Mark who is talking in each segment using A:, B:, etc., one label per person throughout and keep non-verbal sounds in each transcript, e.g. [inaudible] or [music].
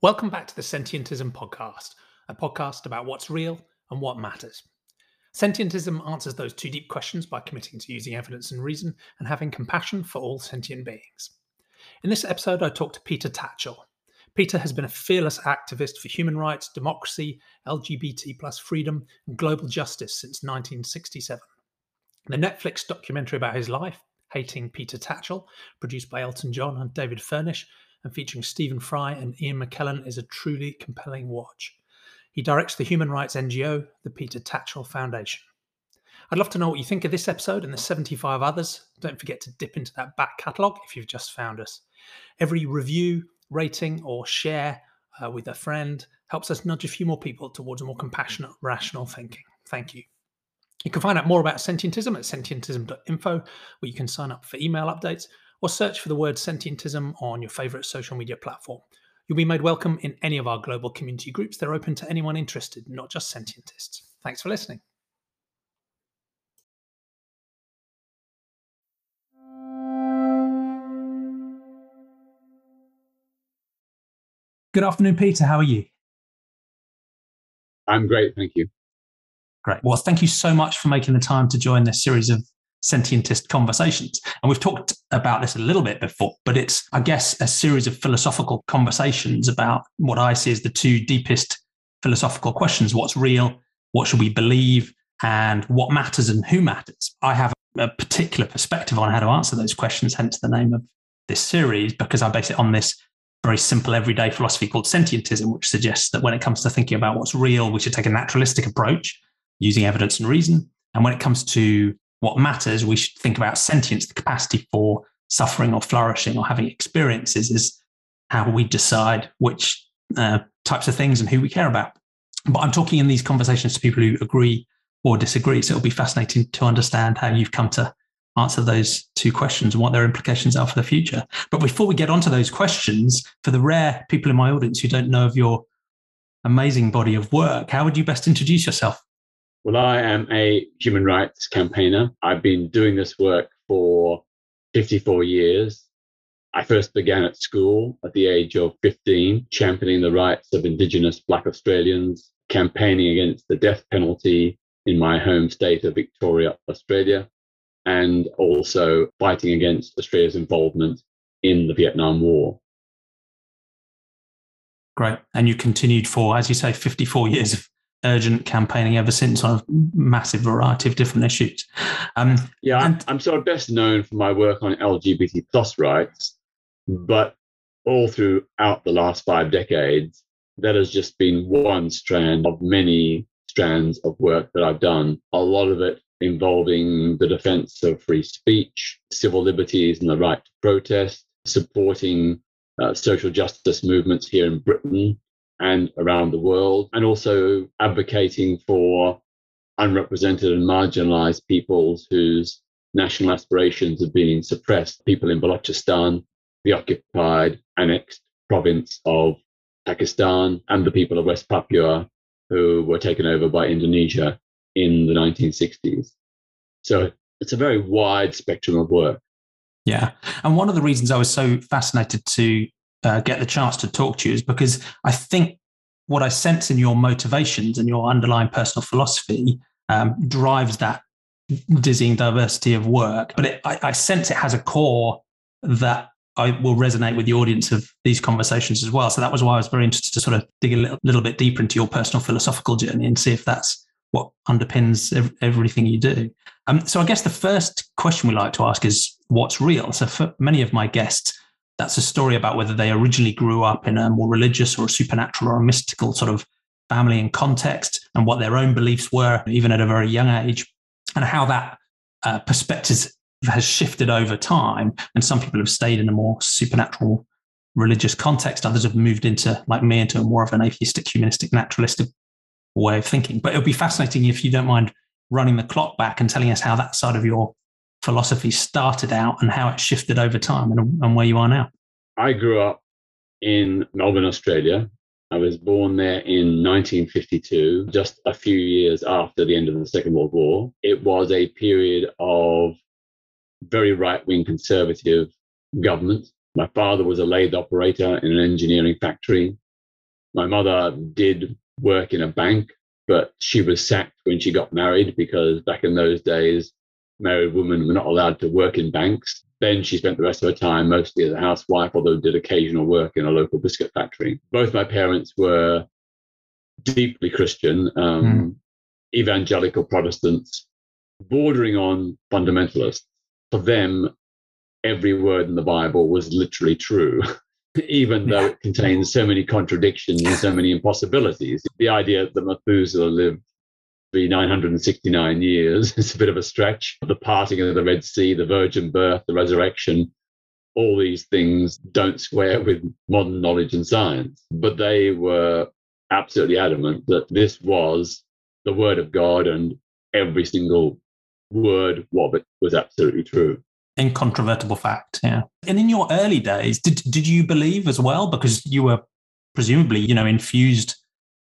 A: Welcome back to the Sentientism Podcast, a podcast about what's real and what matters. Sentientism answers those two deep questions by committing to using evidence and reason and having compassion for all sentient beings. In this episode, I talk to Peter Tatchell. Peter has been a fearless activist for human rights, democracy, LGBT plus freedom, and global justice since 1967. The Netflix documentary about his life, Hating Peter Tatchell, produced by Elton John and David Furnish, and featuring Stephen Fry and Ian McKellen is a truly compelling watch. He directs the human rights NGO, the Peter Tatchell Foundation. I'd love to know what you think of this episode and the 75 others. Don't forget to dip into that back catalogue if you've just found us. Every review, rating, or share uh, with a friend helps us nudge a few more people towards a more compassionate, rational thinking. Thank you. You can find out more about sentientism at sentientism.info, where you can sign up for email updates or search for the word sentientism on your favorite social media platform. You'll be made welcome in any of our global community groups. They're open to anyone interested, not just sentientists. Thanks for listening. Good afternoon, Peter. How are you?
B: I'm great, thank you.
A: Great. Well, thank you so much for making the time to join this series of sentientist conversations. And we've talked about this a little bit before, but it's, I guess, a series of philosophical conversations about what I see as the two deepest philosophical questions what's real, what should we believe, and what matters and who matters. I have a particular perspective on how to answer those questions, hence the name of this series, because I base it on this very simple everyday philosophy called sentientism, which suggests that when it comes to thinking about what's real, we should take a naturalistic approach using evidence and reason. And when it comes to what matters, we should think about sentience, the capacity for suffering or flourishing or having experiences is how we decide which uh, types of things and who we care about. But I'm talking in these conversations to people who agree or disagree. So it'll be fascinating to understand how you've come to answer those two questions and what their implications are for the future. But before we get onto those questions, for the rare people in my audience who don't know of your amazing body of work, how would you best introduce yourself?
B: Well, I am a human rights campaigner. I've been doing this work for 54 years. I first began at school at the age of 15, championing the rights of Indigenous Black Australians, campaigning against the death penalty in my home state of Victoria, Australia, and also fighting against Australia's involvement in the Vietnam War.
A: Great. And you continued for, as you say, 54 years of urgent campaigning ever since on a massive variety of different issues.
B: Um, yeah, and, I'm sort of best known for my work on LGBT plus rights, but all throughout the last five decades, that has just been one strand of many strands of work that I've done. A lot of it involving the defense of free speech, civil liberties, and the right to protest, supporting uh, social justice movements here in Britain, and around the world, and also advocating for unrepresented and marginalized peoples whose national aspirations are being suppressed, people in Balochistan, the occupied, annexed province of Pakistan, and the people of West Papua who were taken over by Indonesia in the 1960s. So it's a very wide spectrum of work.
A: Yeah. And one of the reasons I was so fascinated to uh, get the chance to talk to you is because I think what I sense in your motivations and your underlying personal philosophy um, drives that dizzying diversity of work. But it, I, I sense it has a core that I will resonate with the audience of these conversations as well. So that was why I was very interested to sort of dig a little, little bit deeper into your personal philosophical journey and see if that's what underpins ev- everything you do. Um, so I guess the first question we like to ask is what's real? So for many of my guests, that's a story about whether they originally grew up in a more religious or a supernatural or a mystical sort of family and context and what their own beliefs were, even at a very young age, and how that uh, perspective has shifted over time. And some people have stayed in a more supernatural religious context. Others have moved into, like me, into a more of an atheistic, humanistic, naturalistic way of thinking. But it would be fascinating if you don't mind running the clock back and telling us how that side of your philosophy started out and how it shifted over time and, and where you are now.
B: I grew up in Melbourne, Australia. I was born there in 1952, just a few years after the end of the Second World War. It was a period of very right wing conservative government. My father was a lathe operator in an engineering factory. My mother did work in a bank, but she was sacked when she got married because back in those days, married women were not allowed to work in banks. Then she spent the rest of her time mostly as a housewife, although did occasional work in a local biscuit factory. Both my parents were deeply Christian, um, mm. evangelical Protestants, bordering on fundamentalists. For them, every word in the Bible was literally true, [laughs] even though it contains so many contradictions and so many impossibilities. The idea that Methuselah lived be 969 years. [laughs] It's a bit of a stretch. The parting of the Red Sea, the virgin birth, the resurrection, all these things don't square with modern knowledge and science. But they were absolutely adamant that this was the word of God and every single word of it was absolutely true.
A: Incontrovertible fact, yeah. And in your early days, did did you believe as well? Because you were presumably, you know, infused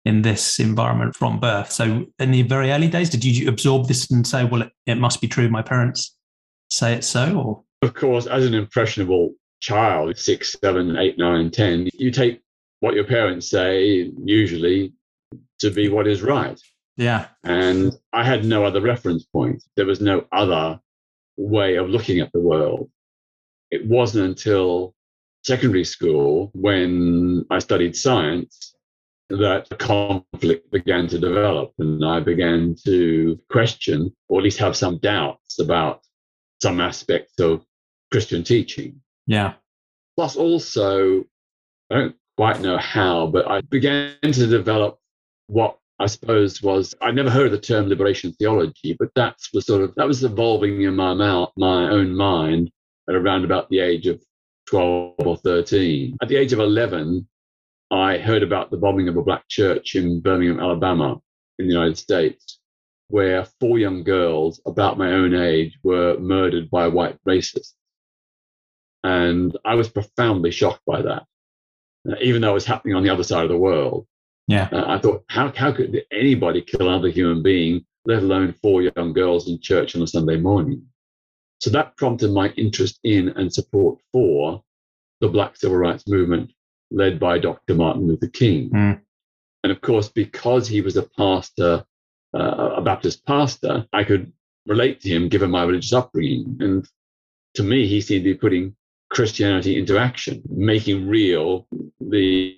A: in this environment from birth. So in the very early days, did you absorb this and say, well, it, it must be true, my parents say it so? Or
B: of course, as an impressionable child, six, seven, eight, nine, ten, you take what your parents say usually to be what is right.
A: Yeah.
B: And I had no other reference point. There was no other way of looking at the world. It wasn't until secondary school when I studied science that conflict began to develop and I began to question or at least have some doubts about some aspects of Christian teaching.
A: Yeah.
B: Plus, also, I don't quite know how, but I began to develop what I suppose was I never heard of the term liberation theology, but that was sort of that was evolving in my mouth, my own mind at around about the age of 12 or 13. At the age of 11, I heard about the bombing of a black church in Birmingham, Alabama, in the United States, where four young girls about my own age were murdered by white racists. And I was profoundly shocked by that, uh, even though it was happening on the other side of the world.
A: Yeah.
B: Uh, I thought, how, how could anybody kill another human being, let alone four young girls in church on a Sunday morning? So that prompted my interest in and support for the Black Civil Rights Movement led by Dr. Martin Luther King. Mm. And of course, because he was a pastor, uh, a Baptist pastor, I could relate to him given my religious upbringing. And to me, he seemed to be putting Christianity into action, making real the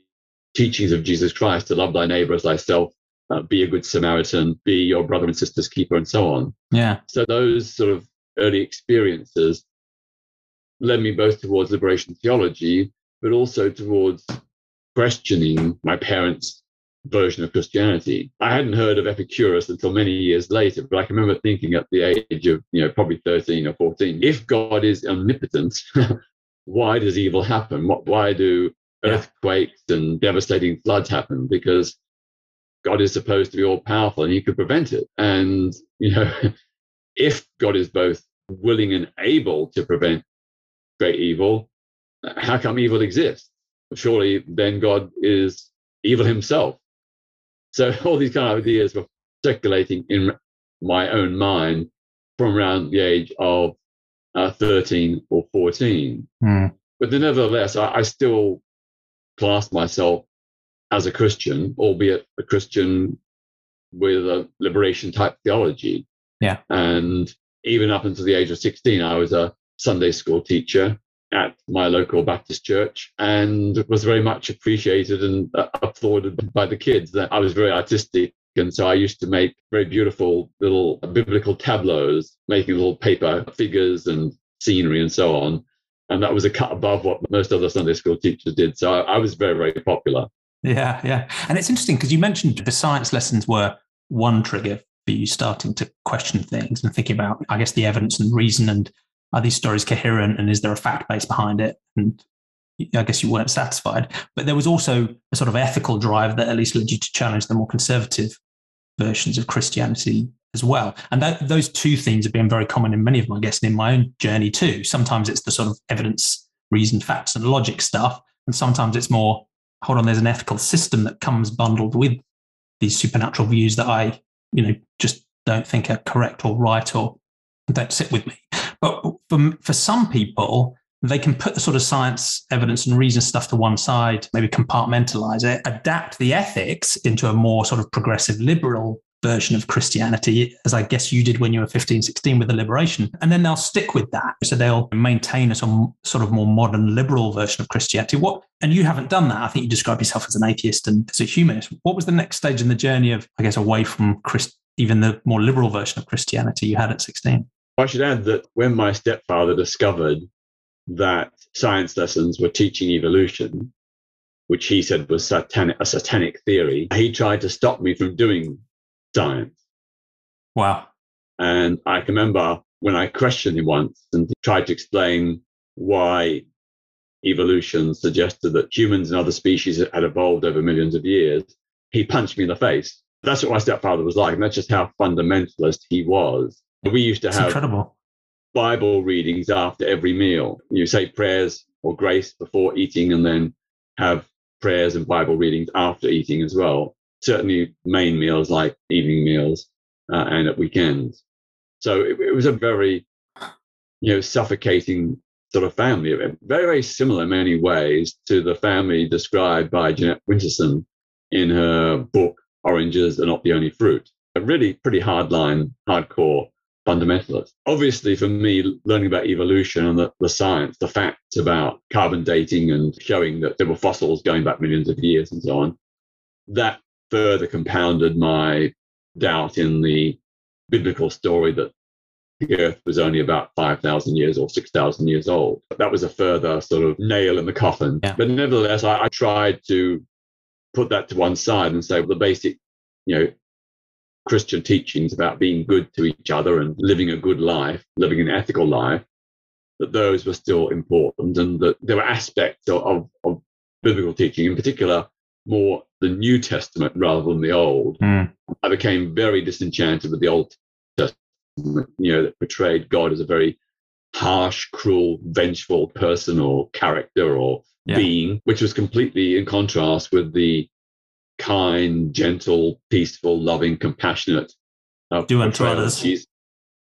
B: teachings of Jesus Christ to love thy neighbor as thyself, uh, be a good Samaritan, be your brother and sister's keeper, and so on.
A: Yeah.
B: So those sort of early experiences led me both towards liberation theology, but also towards questioning my parents' version of Christianity. I hadn't heard of Epicurus until many years later, but I can remember thinking at the age of, you know, probably 13 or 14, if God is omnipotent, [laughs] why does evil happen? What, why do earthquakes and devastating floods happen? Because God is supposed to be all powerful and he could prevent it. And, you know, [laughs] if God is both willing and able to prevent great evil, how come evil exists? Surely then God is evil himself. So [laughs] all these kind of ideas were circulating in my own mind from around the age of uh, 13 or 14. Mm. But nevertheless, I, I still class myself as a Christian, albeit a Christian with a liberation type theology.
A: Yeah.
B: And even up until the age of 16, I was a Sunday school teacher at my local Baptist church and was very much appreciated and applauded by the kids. I was very artistic. And so I used to make very beautiful little biblical tableaus, making little paper figures and scenery and so on. And that was a cut above what most other Sunday school teachers did. So I, I was very, very popular.
A: Yeah, yeah. And it's interesting because you mentioned the science lessons were one trigger for you starting to question things and thinking about, I guess, the evidence and reason and are these stories coherent and is there a fact base behind it? And I guess you weren't satisfied. But there was also a sort of ethical drive that at least led you to challenge the more conservative versions of Christianity as well. And that, those two themes have been very common in many of my guests and in my own journey too. Sometimes it's the sort of evidence, reason, facts, and logic stuff. And sometimes it's more, hold on, there's an ethical system that comes bundled with these supernatural views that I, you know, just don't think are correct or right or don't sit with me. But for, for some people, they can put the sort of science, evidence, and reason stuff to one side, maybe compartmentalize it, adapt the ethics into a more sort of progressive liberal version of Christianity, as I guess you did when you were 15, 16 with the liberation. And then they'll stick with that. So they'll maintain a sort of more modern liberal version of Christianity. What and you haven't done that. I think you describe yourself as an atheist and as a humanist. What was the next stage in the journey of, I guess, away from Christ, even the more liberal version of Christianity you had at 16?
B: I should add that when my stepfather discovered that science lessons were teaching evolution, which he said was satanic, a satanic theory, he tried to stop me from doing science.
A: Wow.
B: And I can remember when I questioned him once and tried to explain why evolution suggested that humans and other species had evolved over millions of years, he punched me in the face. That's what my stepfather was like. And that's just how fundamentalist he was. We used to
A: it's
B: have
A: incredible.
B: Bible readings after every meal. You say prayers or grace before eating and then have prayers and Bible readings after eating as well. Certainly main meals like evening meals uh, and at weekends. So it, it was a very, you know, suffocating sort of family, very, very similar in many ways to the family described by Jeanette Winterson in her book, Oranges Are Not the Only Fruit. A really pretty hardline, hardcore fundamentalist. Obviously, for me, learning about evolution and the, the science, the facts about carbon dating and showing that there were fossils going back millions of years and so on, that further compounded my doubt in the biblical story that the earth was only about 5,000 years or 6,000 years old. That was a further sort of nail in the coffin. Yeah. But nevertheless, I, I, tried to put that to one side and say, well, the basic, you know, Christian teachings about being good to each other and living a good life, living an ethical life, that those were still important and that there were aspects of, of, of biblical teaching, in particular, more the New Testament rather than the Old. Mm. I became very disenchanted with the Old Testament, you know, that portrayed God as a very harsh, cruel, vengeful person or character or yeah. being, which was completely in contrast with the kind, gentle, peaceful, loving, compassionate
A: uh, do unto others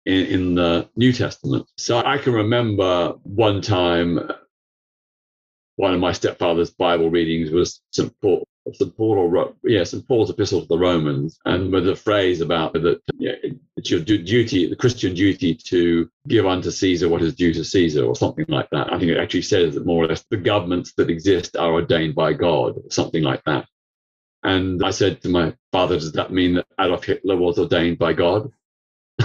B: in, in the New Testament. So I can remember one time, one of my stepfather's Bible readings was St. Paul, St. Paul or yeah, St. Paul's epistle to the Romans, and with a phrase about that yeah, it's your duty, the Christian duty to give unto Caesar what is due to Caesar, or something like that. I think it actually says that more or less the governments that exist are ordained by God, something like that. And I said to my father, does that mean that Adolf Hitler was ordained by God? [laughs]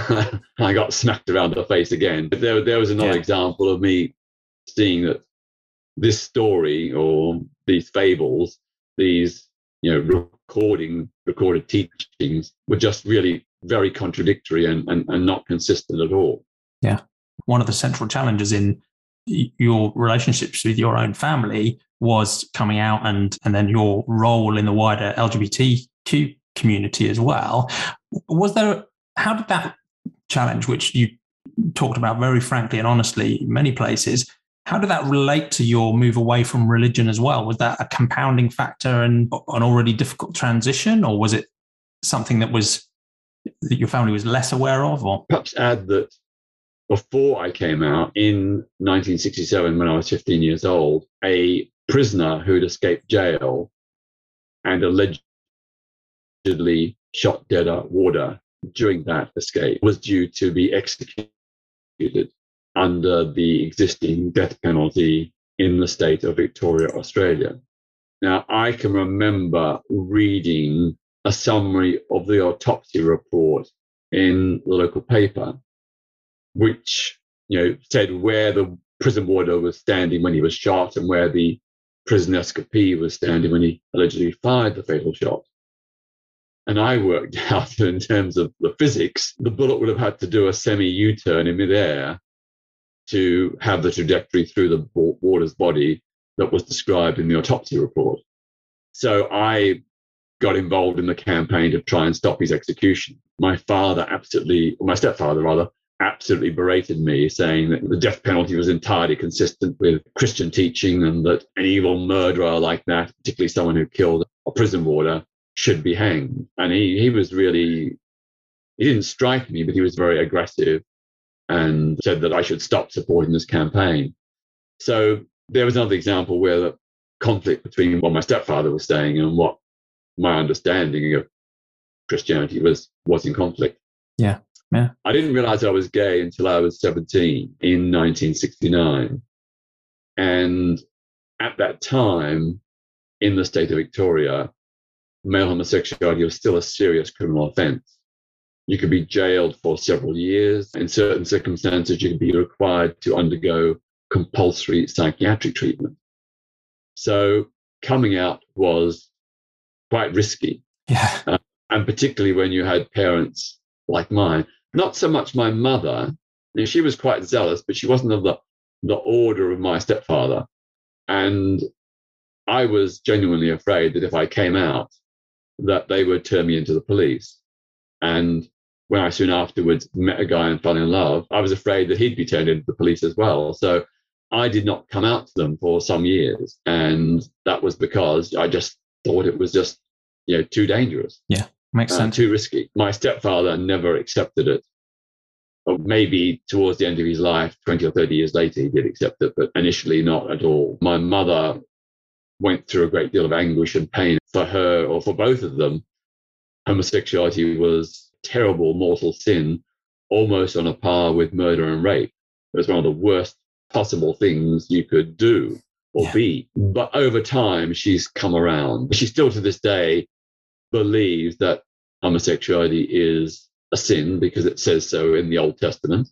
B: I got smacked around the face again. But There, there was another yeah. example of me seeing that this story or these fables these you know recording recorded teachings were just really very contradictory and, and, and not consistent at all
A: yeah one of the central challenges in your relationships with your own family was coming out and and then your role in the wider lgbtq community as well was there how did that challenge which you talked about very frankly and honestly in many places how did that relate to your move away from religion as well? Was that a compounding factor and an already difficult transition, or was it something that was that your family was less aware of? Or
B: perhaps add that before I came out in 1967, when I was 15 years old, a prisoner who had escaped jail and allegedly shot dead a warder during that escape was due to be executed under the existing death penalty in the state of Victoria, Australia. Now, I can remember reading a summary of the autopsy report in the local paper, which you know said where the prison warder was standing when he was shot and where the prison escapee was standing when he allegedly fired the fatal shot. And I worked [laughs] out that in terms of the physics, the bullet would have had to do a semi U turn in midair to have the trajectory through the warder's body that was described in the autopsy report. So I got involved in the campaign to try and stop his execution. My father absolutely, my stepfather rather, absolutely berated me, saying that the death penalty was entirely consistent with Christian teaching and that an evil murderer like that, particularly someone who killed a prison warder, should be hanged. And he, he was really, he didn't strike me, but he was very aggressive and said that I should stop supporting this campaign. So there was another example where the conflict between what my stepfather was saying and what my understanding of Christianity was was in conflict.
A: Yeah. Yeah.
B: I didn't realize I was gay until I was 17 in 1969. And at that time, in the state of Victoria, male homosexuality was still a serious criminal offense. You could be jailed for several years. In certain circumstances, you could be required to undergo compulsory psychiatric treatment. So coming out was quite risky.
A: Yeah. Uh,
B: and particularly when you had parents like mine, not so much my mother. she was quite zealous, but she wasn't of the, the order of my stepfather. And I was genuinely afraid that if I came out, that they would turn me into the police. And when I soon afterwards met a guy and fell in love, I was afraid that he'd be turned into the police as well. So I did not come out to them for some years. And that was because I just thought it was just, you know, too dangerous.
A: Yeah, makes uh, sense.
B: Too risky. My stepfather never accepted it. Or maybe towards the end of his life, 20 or 30 years later, he did accept it, but initially not at all. My mother went through a great deal of anguish and pain for her or for both of them. Homosexuality was terrible mortal sin, almost on a par with murder and rape. It was one of the worst possible things you could do or yeah. be. But over time, she's come around. She still to this day believes that homosexuality is a sin because it says so in the Old Testament.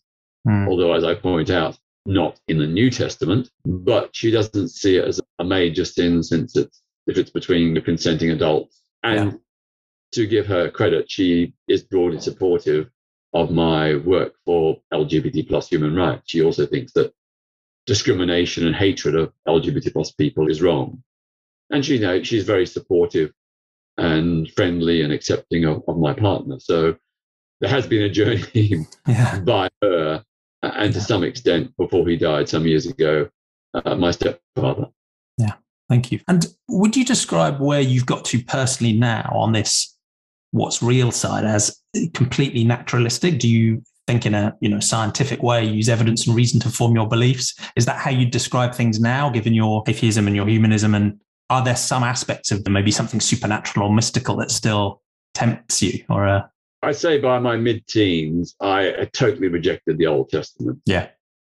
B: Mm. Although, as I point out, not in the New Testament, but she doesn't see it as a major sin since it's if it's between the consenting adults. And yeah. to give her credit, she is broadly supportive of my work for LGBT plus human rights. She also thinks that discrimination and hatred of LGBT plus people is wrong. And she you know she's very supportive and friendly and accepting of, of my partner. So there has been a journey [laughs] yeah. by her and to some extent before he died some years ago, uh, my stepfather.
A: Yeah, thank you. And would you describe where you've got to personally now on this what's real side as completely naturalistic? Do you think in a you know scientific way, use evidence and reason to form your beliefs? Is that how you describe things now, given your atheism and your humanism? And are there some aspects of them, maybe something supernatural or mystical that still tempts you, or uh,
B: I say by my mid teens, I totally rejected the Old Testament.
A: Yeah.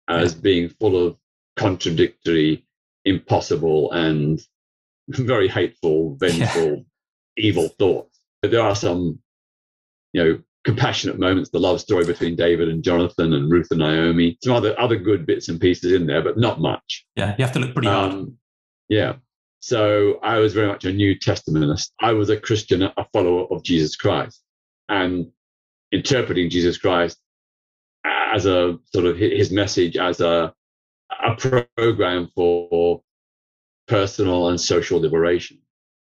B: As
A: yeah.
B: being full of contradictory, impossible, and [laughs] very hateful, [laughs] vengeful, yeah. evil thoughts. But there are some, you know, compassionate moments, the love story between David and Jonathan and Ruth and Naomi, some other other good bits and pieces in there, but not much.
A: Yeah, you have to look pretty um, hard.
B: Yeah. So I was very much a New Testamentist. I was a Christian, a follower of Jesus Christ and interpreting Jesus Christ as a sort of his message as a, a program for personal and social liberation.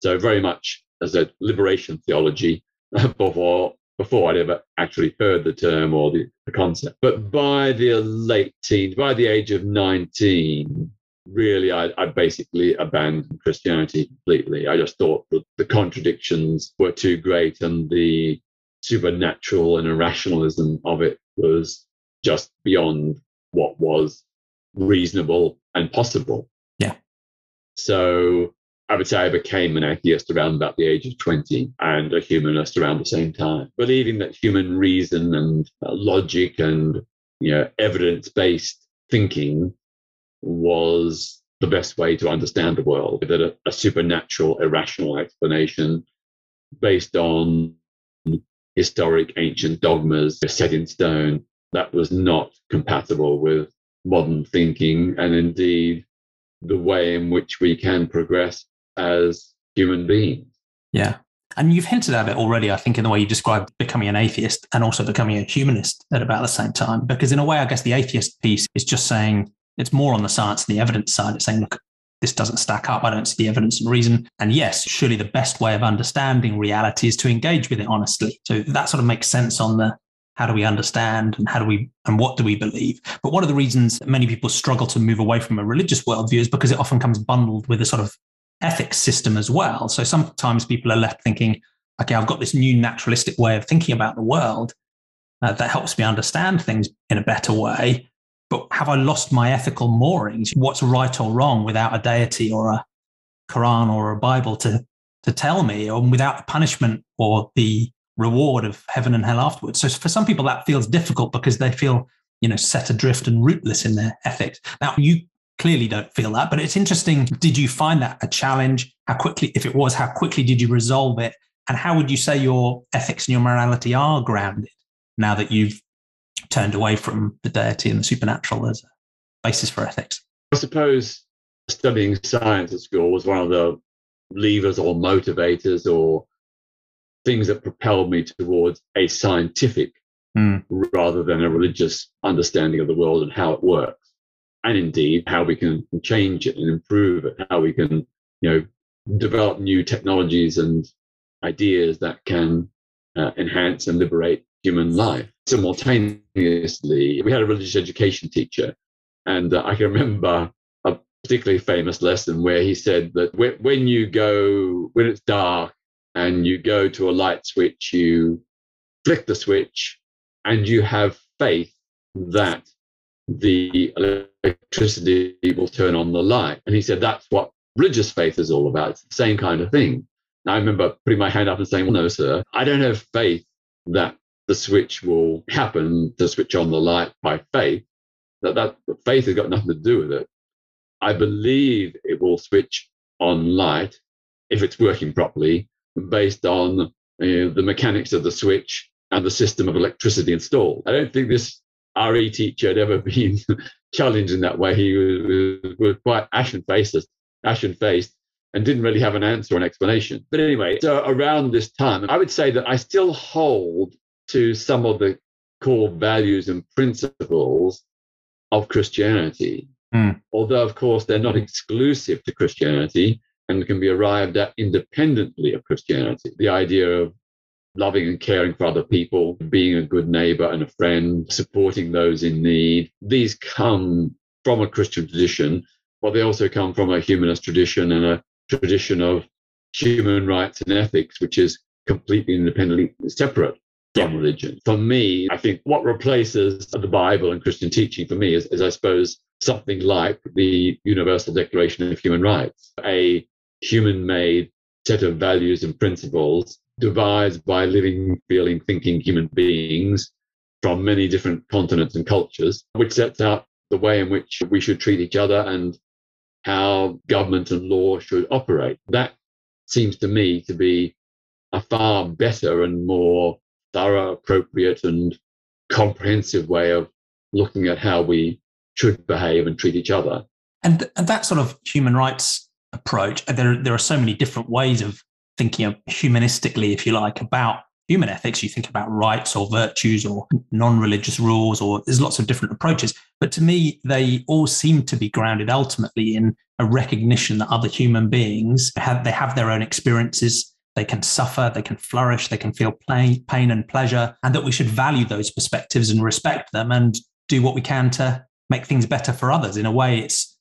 B: So very much as a liberation theology [laughs] before before I'd ever actually heard the term or the, the concept. But by the late teens, by the age of 19, really I, I, basically abandoned Christianity completely. I just thought that the contradictions were too great and the supernatural and irrationalism of it was just beyond what was reasonable and possible.
A: Yeah.
B: So I would say I became an atheist around about the age of 20 and a humanist around the same time, believing that human reason and uh, logic and you know evidence-based thinking was the best way to understand the world, that a, a supernatural, irrational explanation based on historic ancient dogmas set in stone that was not compatible with modern thinking and indeed the way in which we can progress as human beings.
A: Yeah. And you've hinted at it already, I think, in the way you described becoming an atheist and also becoming a humanist at about the same time. Because in a way, I guess the atheist piece is just saying it's more on the science and the evidence side. It's saying, look, this doesn't stack up. I don't see the evidence and reason. And yes, surely the best way of understanding reality is to engage with it honestly. So that sort of makes sense on the how do we understand and how do we and what do we believe but one of the reasons many people struggle to move away from a religious worldview is because it often comes bundled with a sort of ethics system as well so sometimes people are left thinking okay i've got this new naturalistic way of thinking about the world uh, that helps me understand things in a better way but have I lost my ethical moorings? What's right or wrong without a deity or a Quran or a Bible to, to tell me, or without the punishment or the reward of heaven and hell afterwards? So for some people, that feels difficult because they feel, you know, set adrift and rootless in their ethics. Now, you clearly don't feel that, but it's interesting. Did you find that a challenge? How quickly, if it was, how quickly did you resolve it? And how would you say your ethics and your morality are grounded now that you've turned away from the deity and the supernatural as a basis for ethics?
B: I suppose studying science at school was one of the levers or motivators or things that propelled me towards a scientific mm. rather than a religious understanding of the world and how it works. And indeed, how we can change it and improve it, how we can, you know, develop new technologies and ideas that can uh, enhance and liberate human life. Simultaneously, we had a religious education teacher, and uh, I can remember a particularly famous lesson where he said that when you go, when it's dark and you go to a light switch, you flick the switch and you have faith that the electricity will turn on the light. And he said that's what religious faith is all about. It's the same kind of thing. I remember putting my hand up and saying, Well, no, sir, I don't have faith that the switch will happen to switch on the light by faith. That, that faith has got nothing to do with it. I believe it will switch on light if it's working properly based on the mechanics of the switch and the system of electricity installed. I don't think this RE teacher had ever [laughs] been challenged in that way. He was, was quite ashen faced, ashen faced, and didn't really have an answer or an explanation. But anyway, so around this time, I would say that I still hold to some of the core values and principles of Christianity. Mm. Although, of course, they're not exclusive to Christianity and can be arrived at independently of Christianity. The idea of loving and caring for other people, being a good neighbor and a friend, supporting those in need, these come from a Christian tradition, but they also come from a humanist tradition and a tradition of human rights and ethics, which is completely independently separate from religion. For me, I think what replaces the Bible and Christian teaching for me is, is, I suppose, something like the Universal Declaration of Human Rights, a human made set of values and principles devised by living, feeling, thinking human beings from many different continents and cultures, which sets out the way in which we should treat each other and how government and law should operate. That seems to me to be a far better and more thorough, appropriate, and comprehensive way of looking at how we should behave and treat each other.
A: And, and that sort of human rights approach, uh, there, there are so many different ways of thinking of humanistically, if you like, about human ethics, you think about rights or virtues or non religious rules, or there's lots of different approaches. But to me, they all seem to be grounded ultimately in a recognition that other human beings have, they have their own experiences. They can suffer, they can flourish, they can feel pain, pain and pleasure, and that we should value those perspectives and respect them and do what we can to make things better for others. In a way, it's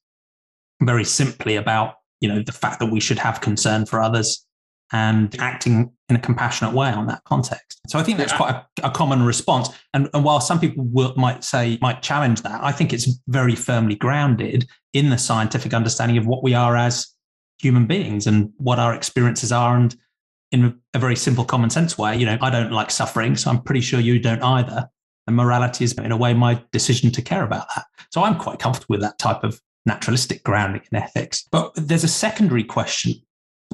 A: very simply about you know the fact that we should have concern for others and acting in a compassionate way on that context. So I think that's quite a, a common response. And, and, while some people will, might say, might challenge that, I think it's very firmly grounded in the scientific understanding of what we are as human beings and what our experiences are. And in a very simple common sense way, you know, I don't like suffering, so I'm pretty sure you don't either. And morality is, in a way, my decision to care about that. So I'm quite comfortable with that type of naturalistic grounding in ethics. But there's a secondary question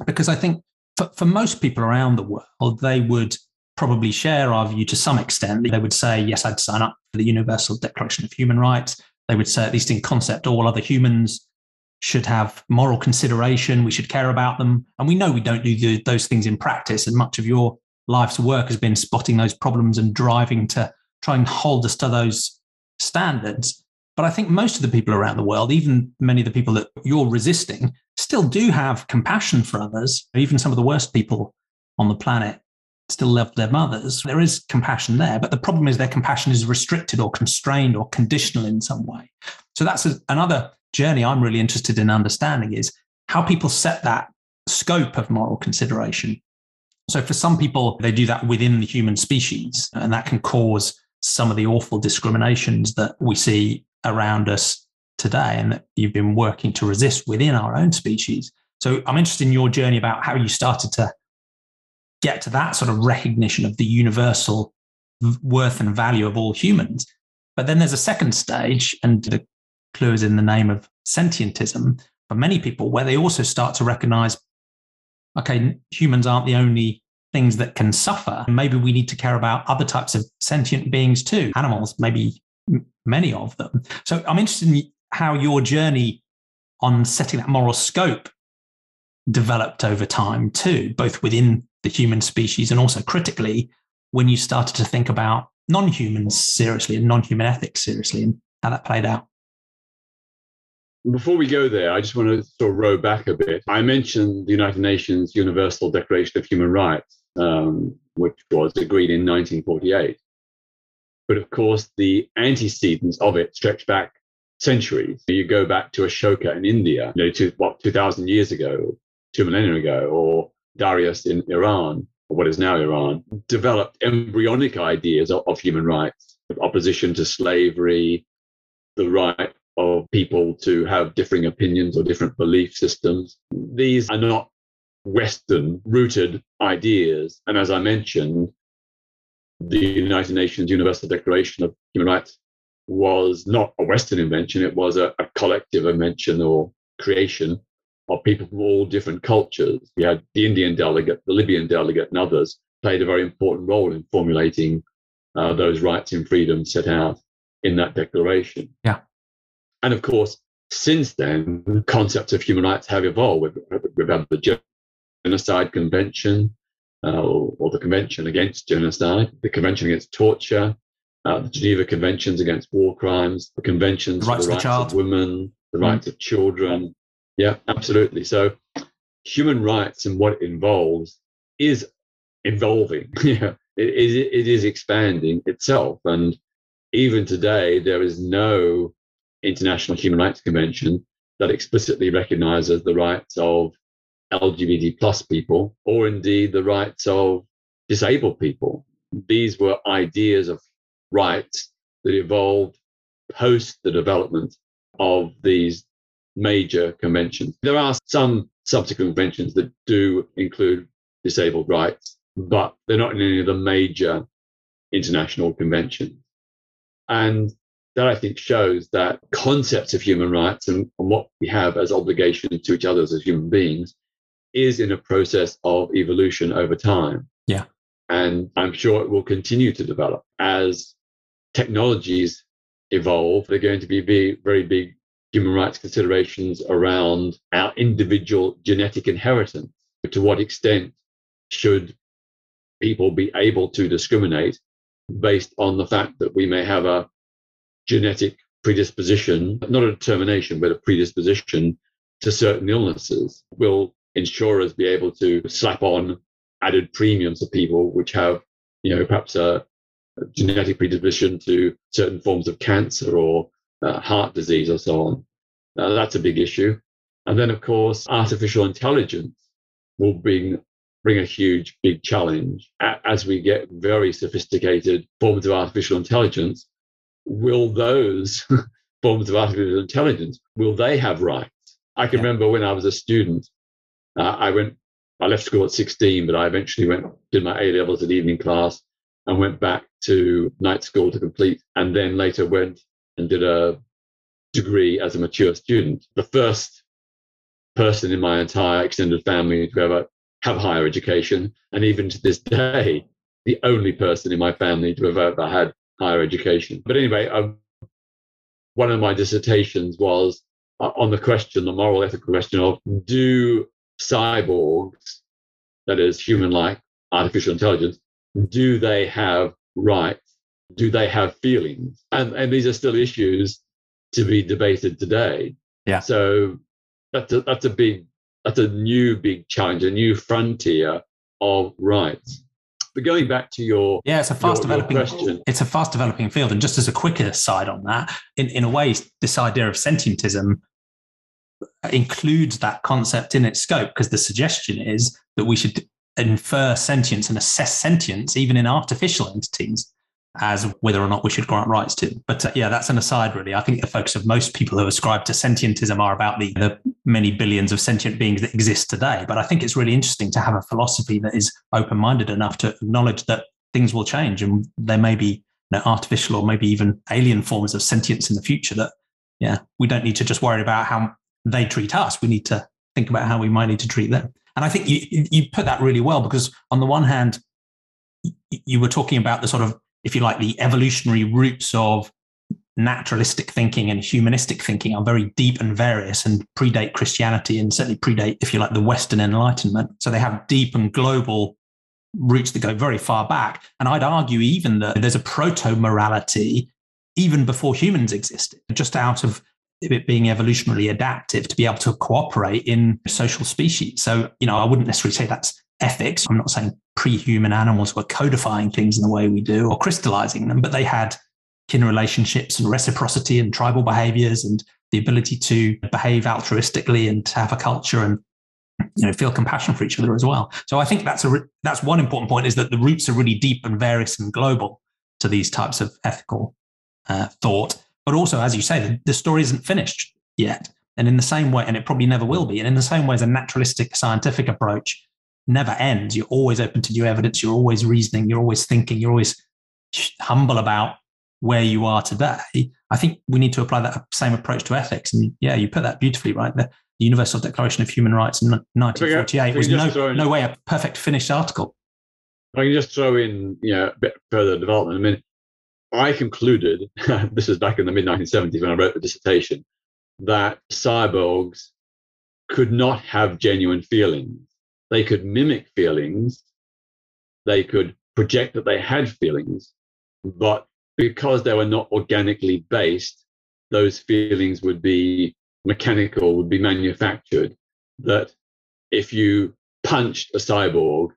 A: because I think for, for most people around the world, they would probably share our view to some extent. They would say, yes, I'd sign up for the Universal Declaration of Human Rights. They would say, at least in concept, all other humans should have moral consideration. We should care about them. And we know we don't do the, those things in practice. And much of your life's work has been spotting those problems and driving to try and hold us to those standards. But I think most of the people around the world, even many of the people that you're resisting, still do have compassion for others. Even some of the worst people on the planet still love their mothers. There is compassion there, but the problem is their compassion is restricted or constrained or conditional in some way. So that's a, another journey I'm really interested in understanding is how people set that scope of moral consideration. So for some people, they do that within the human species, and that can cause some of the awful discriminations that we see around us today and that you've been working to resist within our own species. So I'm interested in your journey about how you started to get to that sort of recognition of the universal worth and value of all humans. But then there's a second stage, and the clue is in the name of sentientism for many people, where they also start to recognize okay, humans aren't the only things that can suffer. Maybe we need to care about other types of sentient beings too, animals, maybe many of them. So I'm interested in how your journey on setting that moral scope developed over time too, both within the human species and also critically when you started to think about non-humans seriously and non-human ethics seriously and how that played out.
B: Before we go there, I just want to sort of row back a bit. I mentioned the United Nations Universal Declaration of Human Rights, um, which was agreed in 1948. But of course, the antecedents of it stretch back centuries. You go back to Ashoka in India, you know, to what, 2,000 years ago, two millennia ago, or Darius in Iran, or what is now Iran, developed embryonic ideas of, of human rights, opposition to slavery, the right of people to have differing opinions or different belief systems. These are not Western rooted ideas. And as I mentioned, the United Nations Universal Declaration of Human Rights was not a Western invention, it was a, a collective invention or creation of people from all different cultures. We had the Indian delegate, the Libyan delegate, and others played a very important role in formulating uh, those rights and freedoms set out in that declaration.
A: Yeah.
B: And of course, since then, concepts of human rights have evolved. We've, we've had the Genocide Convention, uh, or, the Convention Against Genocide, the Convention Against Torture, uh, the Geneva Conventions Against War Crimes, the Conventions
A: the rights,
B: for the
A: rights
B: of women, the mm. rights of children. Yeah, absolutely. So, human rights and what it involves is evolving. [laughs] yeah, it, it, it is expanding itself, and even today, there is no international human rights convention that explicitly recognizes the rights of LGBT plus people, or indeed the rights of disabled people. These were ideas of rights that evolved post the development of these major conventions. There are some subsequent conventions that do include disabled rights, but they're not in any of the major international conventions. And that I think shows that concepts of human rights and, and what we have as obligations to each other as human beings is in a process of evolution over time.
A: Yeah.
B: And I'm sure it will continue to develop as technologies evolve. They're going to be very, very big human rights considerations around our individual genetic inheritance. But To what extent should people be able to discriminate based on the fact that we may have a genetic predisposition, not a determination, but a predisposition to certain illnesses? Will insurers be able to slap on added premiums to people which have, you know, perhaps a, genetic predisposition to certain forms of cancer or uh, heart disease or so on? Uh, that's a big issue. And then, of course, artificial intelligence will bring bring a huge, big challenge as we get very sophisticated forms of artificial intelligence. Will those [laughs] forms of artificial intelligence will they have rights? I can yeah. remember when I was a student, uh, I went, I left school at 16, but I eventually went, did my A levels at evening class and went back to night school to complete, and then later went and did a degree as a mature student. The first person in my entire extended family to ever have higher education, and even to this [laughs] day, the only person in my family to have ever had higher education. But anyway, one of my dissertations was uh, on the question, the moral ethical question of do cyborgs, that is human like artificial intelligence, do they have rights? Do they have feelings? And, and these are still issues to be debated today.
A: Yeah.
B: So that's a, that's a big, that's a new big challenge, a new frontier of rights. But going back to your
A: yeah, it's a fast your, developing your it's a fast developing field. And just as a quicker side on that, in, in a way, this idea of sentientism includes that concept in its scope because the suggestion is that we should infer sentience and assess sentience even in artificial entities as whether or not we should grant rights to. But uh, yeah, that's an aside, really. I think the focus of most people who ascribe to sentientism are about the, the many billions of sentient beings that exist today. But I think it's really interesting to have a philosophy that is open minded enough to acknowledge that things will change and there may be you know, artificial or maybe even alien forms of sentience in the future that, yeah, we don't need to just worry about how they treat us. We need to think about how we might need to treat them. And I think you, you put that really well because on the one hand, you were talking about the sort of if you like, the evolutionary roots of naturalistic thinking and humanistic thinking are very deep and various and predate Christianity and certainly predate, if you like, the Western Enlightenment. So they have deep and global roots that go very far back. And I'd argue even that there's a proto morality even before humans existed, just out of it being evolutionarily adaptive to be able to cooperate in social species. So, you know, I wouldn't necessarily say that's ethics. I'm not saying pre human animals were codifying things in the way we do or crystallizing them, but they had kin relationships and reciprocity and tribal behaviors and the ability to behave altruistically and to have a culture and you know feel compassion for each other as well. So i think that's a that's one important point is that the roots are really deep and various and global to these types of ethical uh, thought. But also as you say the, the story isn't finished yet. And in the same way and it probably never will be and in the same way as a naturalistic scientific approach never ends. You're always open to new evidence. You're always reasoning. You're always thinking. You're always humble about where you are today. I think we need to apply that same approach to ethics. And yeah, you put that beautifully, right? The, the Universal Declaration of Human Rights in 1948 was no, in, no way a perfect finished article.
B: I can just throw in, you know, a bit further development. I mean, I concluded, [laughs] this was back in the mid 1970s when I wrote the dissertation, that cyborgs could not have genuine feelings they could mimic feelings, they could project that they had feelings, but because they were not organically based, those feelings would be mechanical, would be manufactured. That if you punched a cyborg,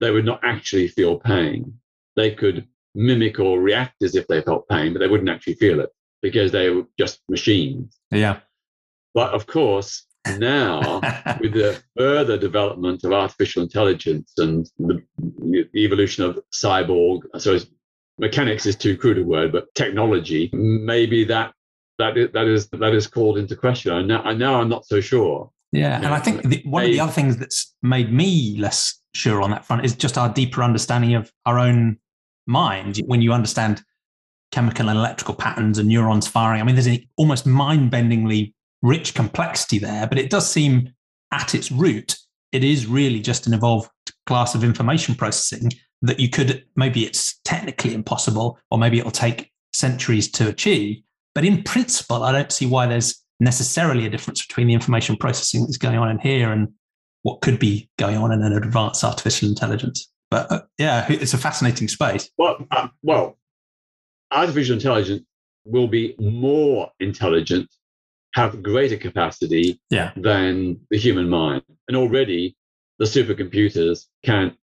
B: they would not actually feel pain. They could mimic or react as if they felt pain, but they wouldn't actually feel it because they were just machines.
A: Yeah.
B: But of course, now, [laughs] with the further development of artificial intelligence and the, the evolution of cyborg, so mechanics is too crude a word, but technology, maybe that that is, that is that is called into question. I now, I now I'm not so sure.
A: Yeah, and I think the, one of the other things that's made me less sure on that front is just our deeper understanding of our own mind. When you understand chemical and electrical patterns and neurons firing, I mean, there's an almost mind-bendingly rich complexity there, but it does seem at its root, it is really just an evolved class of information processing that you could maybe it's technically impossible, or maybe it'll take centuries to achieve. But in principle, I don't see why there's necessarily a difference between the information processing that's going on in here and what could be going on in an advanced artificial intelligence. But uh, yeah, it's a fascinating space.
B: Well, uh, well, artificial intelligence will be more intelligent have greater capacity
A: yeah.
B: than the human mind. And already the supercomputers can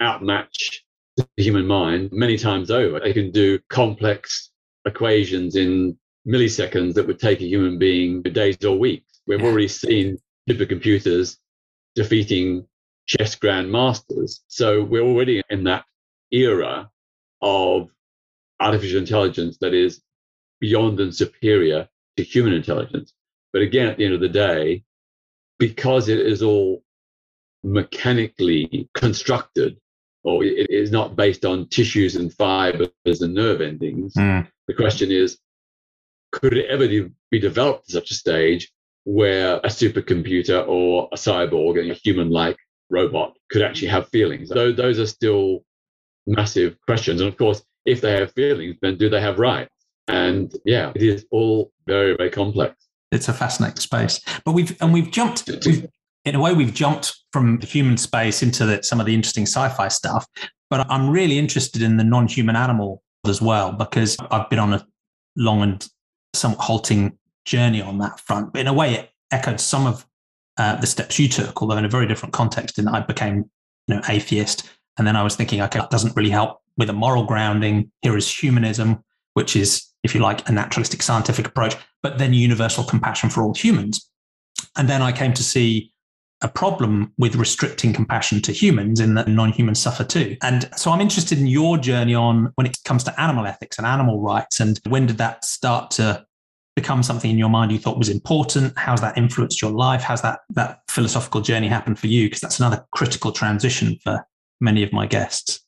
B: outmatch the human mind many times over. They can do complex equations in milliseconds that would take a human being days or weeks. We've yeah. already seen supercomputers defeating chess grandmasters. So we're already in that era of artificial intelligence that is beyond and superior to human intelligence. But again, at the end of the day, because it is all mechanically constructed, or it is not based on tissues and fibers and nerve endings, mm. the question is could it ever be developed to such a stage where a supercomputer or a cyborg, a human like robot, could actually have feelings? Those, those are still massive questions. And of course, if they have feelings, then do they have rights? And yeah, it is all very, very complex.
A: It's a fascinating space. But we've and we've jumped we've, in a way we've jumped from the human space into the, some of the interesting sci-fi stuff. But I'm really interested in the non-human animal as well because I've been on a long and somewhat halting journey on that front. But in a way, it echoed some of uh, the steps you took, although in a very different context. And I became, you know, atheist, and then I was thinking, okay, that doesn't really help with a moral grounding. Here is humanism, which is if you like, a naturalistic scientific approach, but then universal compassion for all humans. And then I came to see a problem with restricting compassion to humans in that non-humans suffer too. And so I'm interested in your journey on when it comes to animal ethics and animal rights and when did that start to become something in your mind you thought was important? How's that influenced your life? How's that that philosophical journey happened for you? Because that's another critical transition for many of my guests,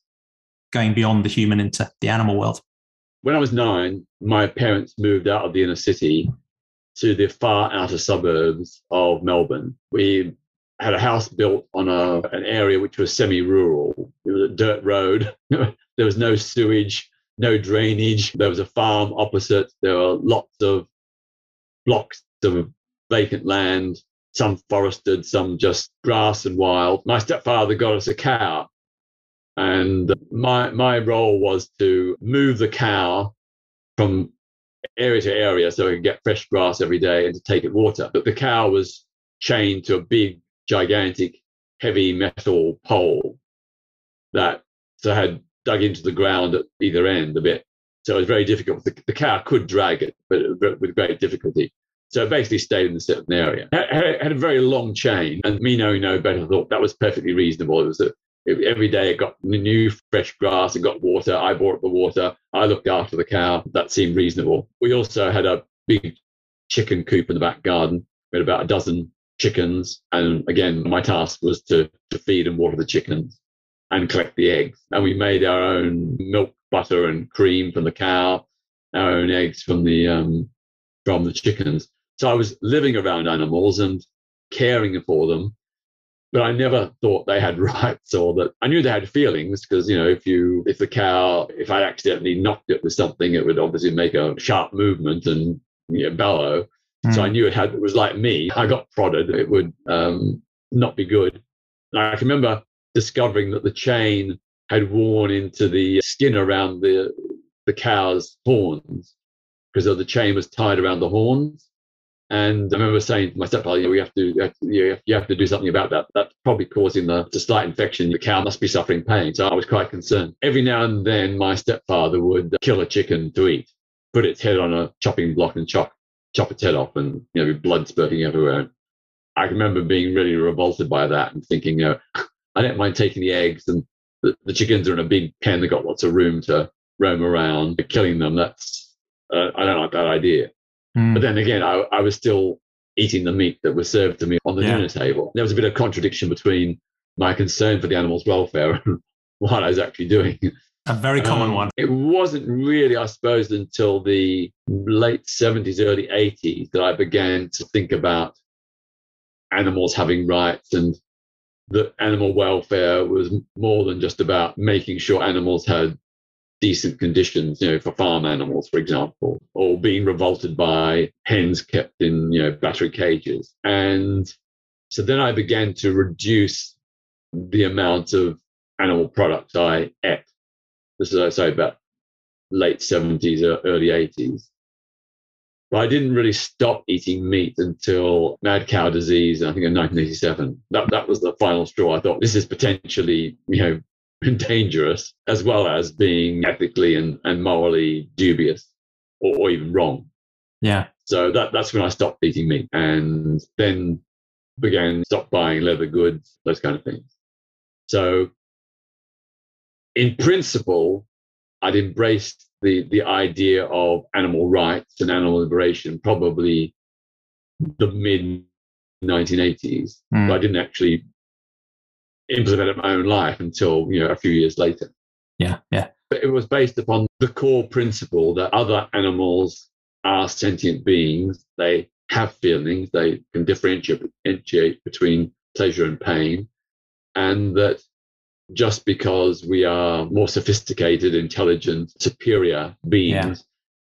A: going beyond the human into the animal world.
B: When I was nine, my parents moved out of the inner city to the far outer suburbs of Melbourne. We had a house built on a, an area which was semi-rural. It was a dirt road. [laughs] there was no sewage, no drainage. There was a farm opposite. There were lots of blocks of vacant land, some forested, some just grass and wild. My stepfather got us a cow, and my my role was to move the cow from area to area so it could get fresh grass every day and to take it water. But the cow was chained to a big, gigantic, heavy metal pole that so had dug into the ground at either end a bit. So it was very difficult. The, the cow could drag it, but with great difficulty. So it basically stayed in a certain area. It had a very long chain, and me knowing no better thought that was perfectly reasonable. It was that every day it got new fresh grass, it got water. I brought the water. I looked after the cow. That seemed reasonable. We also had a big chicken coop in the back garden. We had about a dozen chickens, and again, my task was to to feed and water the chickens and collect the eggs. And we made our own milk, butter, and cream from the cow, our own eggs from the um, from the chickens. So I was living around animals and caring for them, but I never thought they had [laughs] rights or that I knew they had feelings because you know if you if the cow if I accidentally knocked it with something, it would obviously make a sharp movement and you know, bellow. Mm. So I knew it had it was like me. I got prodded, it would um, not be good. And I can remember discovering that the chain had worn into the skin around the the cow's horns because the chain was tied around the horns. And I remember saying to my stepfather, you know, we have to, you have to, you have to do something about that. That's probably causing the, the slight infection. The cow must be suffering pain. So I was quite concerned. Every now and then, my stepfather would kill a chicken to eat, put its head on a chopping block and chop, chop its head off and, you know, blood spurting everywhere. I remember being really revolted by that and thinking, you know, [laughs] I don't mind taking the eggs and the, the chickens are in a big pen. They've got lots of room to roam around. But Killing them, that's, uh, I don't like that idea. Mm. But then again, I, I, was still eating the meat that was served to me on the yeah. dinner table. There was a bit of contradiction between my concern for the animal's welfare [laughs] and what I was actually doing.
A: A very common um, one.
B: It wasn't really, I suppose, until the late 70s, early 80s that I began to think about animals having rights and that animal welfare was more than just about making sure animals had decent conditions, you know, for farm animals, for example, or being revolted by hens kept in, you know, battery cages. And so then I began to reduce the amount of animal products I ate. This is, I say, about late 70s, or uh, early 80s. But I didn't really stop eating meat until mad cow disease, I think in 1987. That, that was the final straw. I thought this is potentially, you know, [laughs] dangerous, as well as being ethically and, and morally dubious or, or even wrong.
A: Yeah.
B: So that, that's when I stopped eating meat and then began stop buying leather goods, those kind of things. So in principle, I'd embraced the the idea of animal rights and animal liberation probably the mid 1980s, mm. but I didn't actually implement it in my own life until you know a few years later.
A: Yeah, yeah.
B: But it was based upon the core principle that other animals are sentient beings. They have feelings. They can differentiate between pleasure and pain, and that just because we are more sophisticated, intelligent, superior beings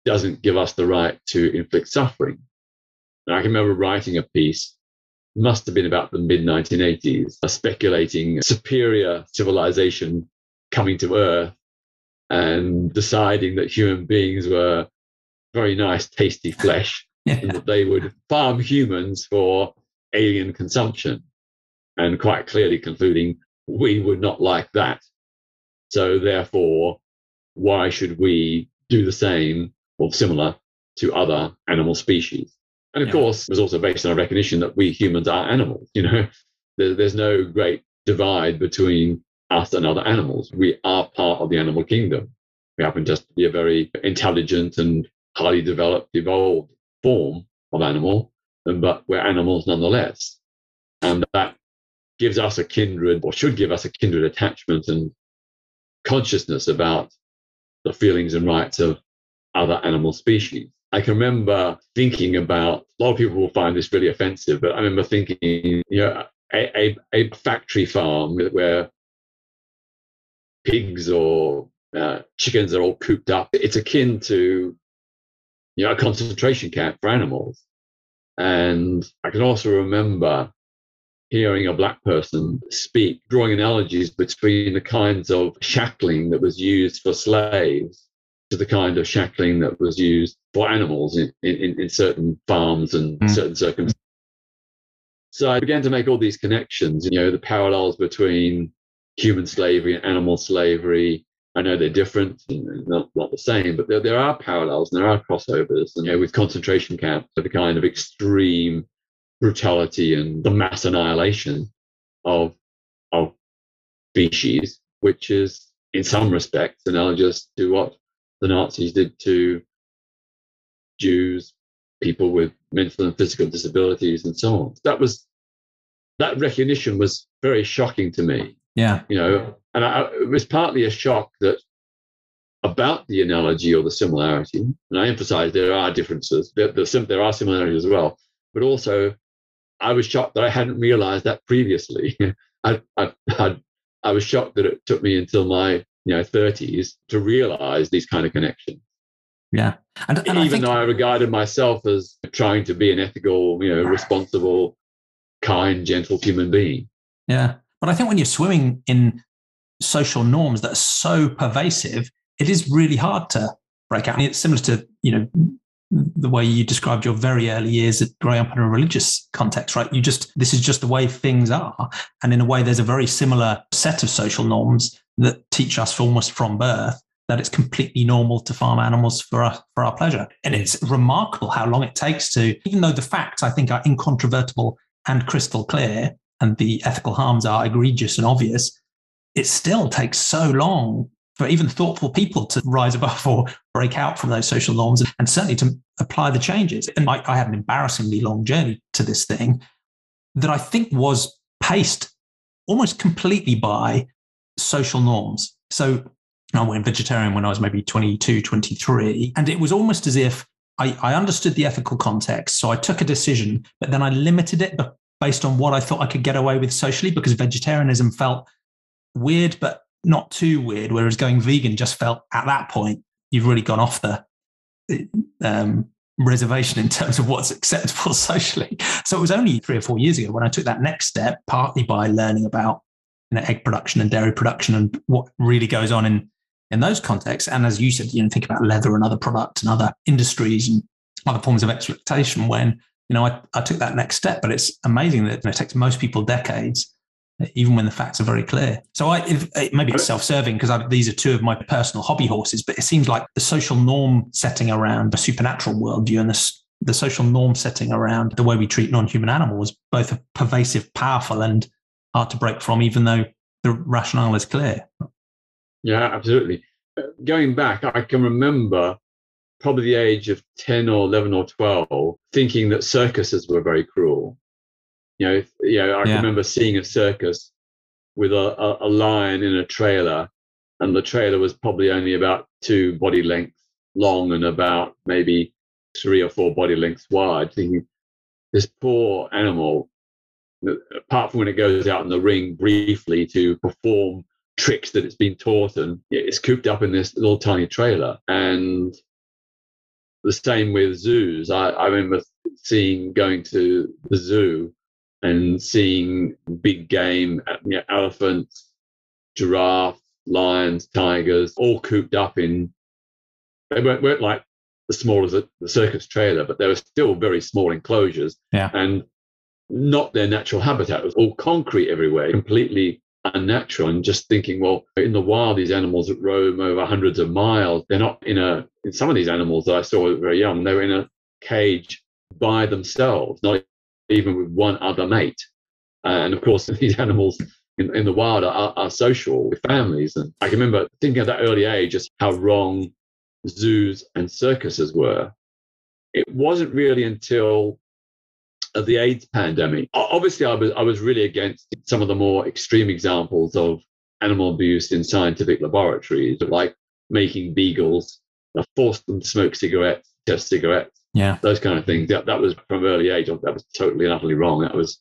B: yeah. doesn't give us the right to inflict suffering. And I can remember writing a piece, must have been about the mid 1980s, speculating superior civilization coming to Earth and deciding that human beings were very nice, tasty flesh [laughs] yeah. and that they would farm humans for alien consumption. And quite clearly concluding we would not like that. So therefore, why should we do the same or similar to other animal species? And of yeah. course, it was also based on a recognition that we humans are animals. You know, [laughs] there's no great divide between us and other animals. We are part of the animal kingdom. We happen just to be a very intelligent and highly developed, evolved form of animal, um, but we're animals nonetheless. And that gives us a kindred, or should give us a kindred attachment and consciousness about the feelings and rights of other animal species. I can remember thinking about, a lot of people will find this really offensive, but I remember thinking, you know, a, a, a factory farm where pigs or uh, chickens are all cooped up. It's akin to, you know, a concentration camp for animals. And I can also remember hearing a black person speak, drawing analogies between the kinds of shackling that was used for slaves to the kind of shackling that was used for animals in, in, in certain farms and mm. certain circumstances. So I began to make all these connections, you know, the parallels between human slavery and animal slavery. I know they're different and not, not the same, but there, there are parallels and there are crossovers. And, you know, with concentration camps, the kind of extreme brutality and the mass annihilation of, of species, which is in some respects analogous to what the Nazis did to Jews, people with mental and physical disabilities, and so on. That was that recognition was very shocking to me.
A: Yeah,
B: you know, and I, it was partly a shock that about the analogy or the similarity, and I emphasize there are differences. There, there, are similarities as well, but also I was shocked that I hadn't realized that previously. I, I, I, I was shocked that it took me until my you know 30s to realize these kind of connections
A: yeah.
B: And, and even I think... though i regarded myself as trying to be an ethical you know responsible kind gentle human being.
A: Yeah. But i think when you're swimming in social norms that are so pervasive it is really hard to break out. I mean, it's similar to you know the way you described your very early years at growing up in a religious context, right? You just, this is just the way things are. And in a way, there's a very similar set of social norms that teach us almost from birth that it's completely normal to farm animals for our, for our pleasure. And it's remarkable how long it takes to, even though the facts I think are incontrovertible and crystal clear, and the ethical harms are egregious and obvious, it still takes so long for even thoughtful people to rise above or break out from those social norms and, certainly to apply the changes. And I, I had an embarrassingly long journey to this thing that I think was paced almost completely by social norms. So I went vegetarian when I was maybe 22, 23. And it was almost as if I, I understood the ethical context. So I took a decision, but then I limited it based on what I thought I could get away with socially because vegetarianism felt weird, but not too weird. Whereas going vegan just felt at that point, you've really gone off the um, reservation in terms of what's acceptable [laughs] socially. So it was only three or four years ago when I took that next step, partly by learning about you know, egg production and dairy production and what really goes on in in those contexts. And as you said, you know, think about leather and other products and other industries and other forms of exploitation. When you know, I, I took that next step, but it's amazing that you know, it takes most people decades, even when the facts are very clear. So I, it, maybe it's self-serving because these are two of my personal hobby horses, but it seems like the social norm setting around the supernatural worldview and the the social norm setting around the way we treat non-human animals, both pervasive, powerful, and hard to break from, even though the rationale is clear.
B: Yeah, absolutely. Uh, going back, I can remember probably the age of 10 or 11 or 12 thinking that circuses were very cruel. You know, you know I yeah. remember seeing a circus with a, a, a lion in a trailer, and the trailer was probably only about two body lengths long and about maybe three or four body lengths wide, thinking this poor animal apart from when it goes out in the ring briefly to perform tricks that it's been taught and it's cooped up in this little tiny trailer. And the same with zoos. I, I remember seeing going to the zoo and seeing big game, uh, you know, elephants, giraffe lions, tigers, all cooped up in. They weren't, weren't like the small as the circus trailer, but they were still very small enclosures.
A: Yeah.
B: And not their natural habitat. It was all concrete everywhere, completely unnatural. And just thinking, well, in the wild, these animals that roam over hundreds of miles, they're not in a, in some of these animals that I saw very young, they were in a cage by themselves, not even with one other mate. And of course, [laughs] these animals in, in the wild are, are social with families. And I can remember thinking at that early age just how wrong zoos and circuses were. It wasn't really until the AIDS pandemic. Obviously, I was I was really against some of the more extreme examples of animal abuse in scientific laboratories, like making beagles, force them to smoke cigarettes, test cigarettes,
A: yeah,
B: those kind of things. That that was from early age. That was totally and utterly wrong. That was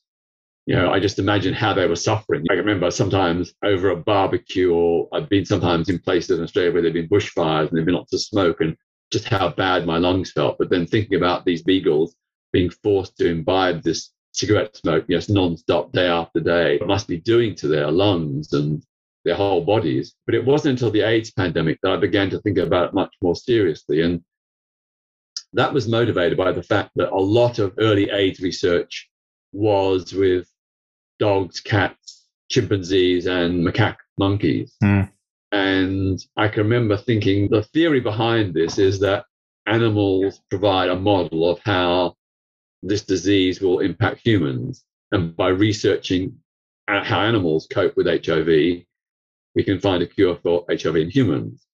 B: you know, I just imagine how they were suffering. I remember sometimes over a barbecue, or I've been sometimes in places in Australia where there've been bushfires and there've been lots of smoke, and just how bad my lungs felt. But then thinking about these beagles being forced to imbibe this cigarette smoke, yes, non-stop day after day, it must be doing to their lungs and their whole bodies. But it wasn't until the AIDS pandemic that I began to think about it much more seriously. And that was motivated by the fact that a lot of early AIDS research was with dogs, cats, chimpanzees, and macaque monkeys.
A: Mm.
B: And I can remember thinking the theory behind this is that animals provide a model of how this disease will impact humans. And by researching how animals cope with HIV, we can find a cure for HIV in humans.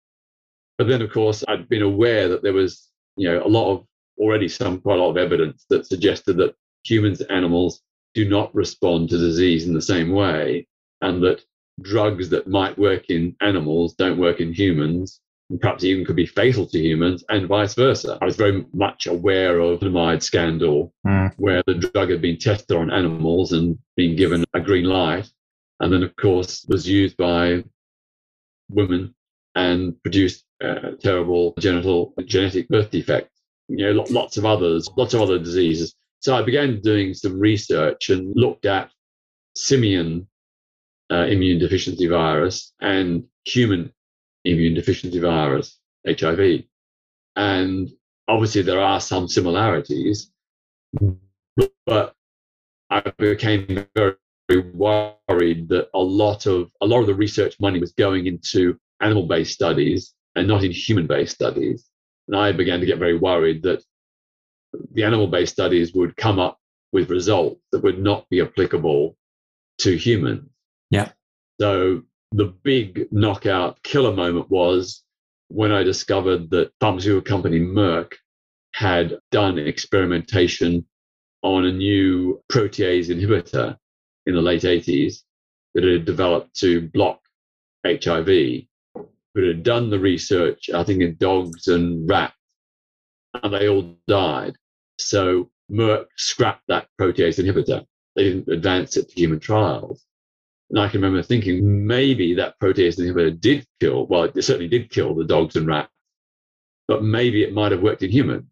B: But then, of course, I'd been aware that there was, you know, a lot of already some quite a lot of evidence that suggested that humans animals do not respond to disease in the same way, and that drugs that might work in animals don't work in humans, perhaps even could be fatal to humans, and vice versa. I was very much aware of the thalidomide scandal,
A: mm.
B: where the drug had been tested on animals and been given a green light, and then, of course, was used by women and produced uh, terrible genital genetic birth defects. You know, lots of others, lots of other diseases. So I began doing some research and looked at simian uh, immune deficiency virus and human immune deficiency virus, HIV. And obviously, there are some similarities, but I became very worried that a lot of a lot of the research money was going into animal-based studies and not in human-based studies. And I began to get very worried that the animal based studies would come up with results that would not be applicable to humans.
A: Yeah.
B: So the big knockout killer moment was when I discovered that pharmaceutical company Merck had done experimentation on a new protease inhibitor in the late 80s that had developed to block HIV, but had done the research, I think, in dogs and rats, and they all died. So Merck scrapped that protease inhibitor. They didn't advance it to human trials. And I can remember thinking maybe that protease inhibitor did kill, well, it certainly did kill the dogs and rats, but maybe it might have worked in humans.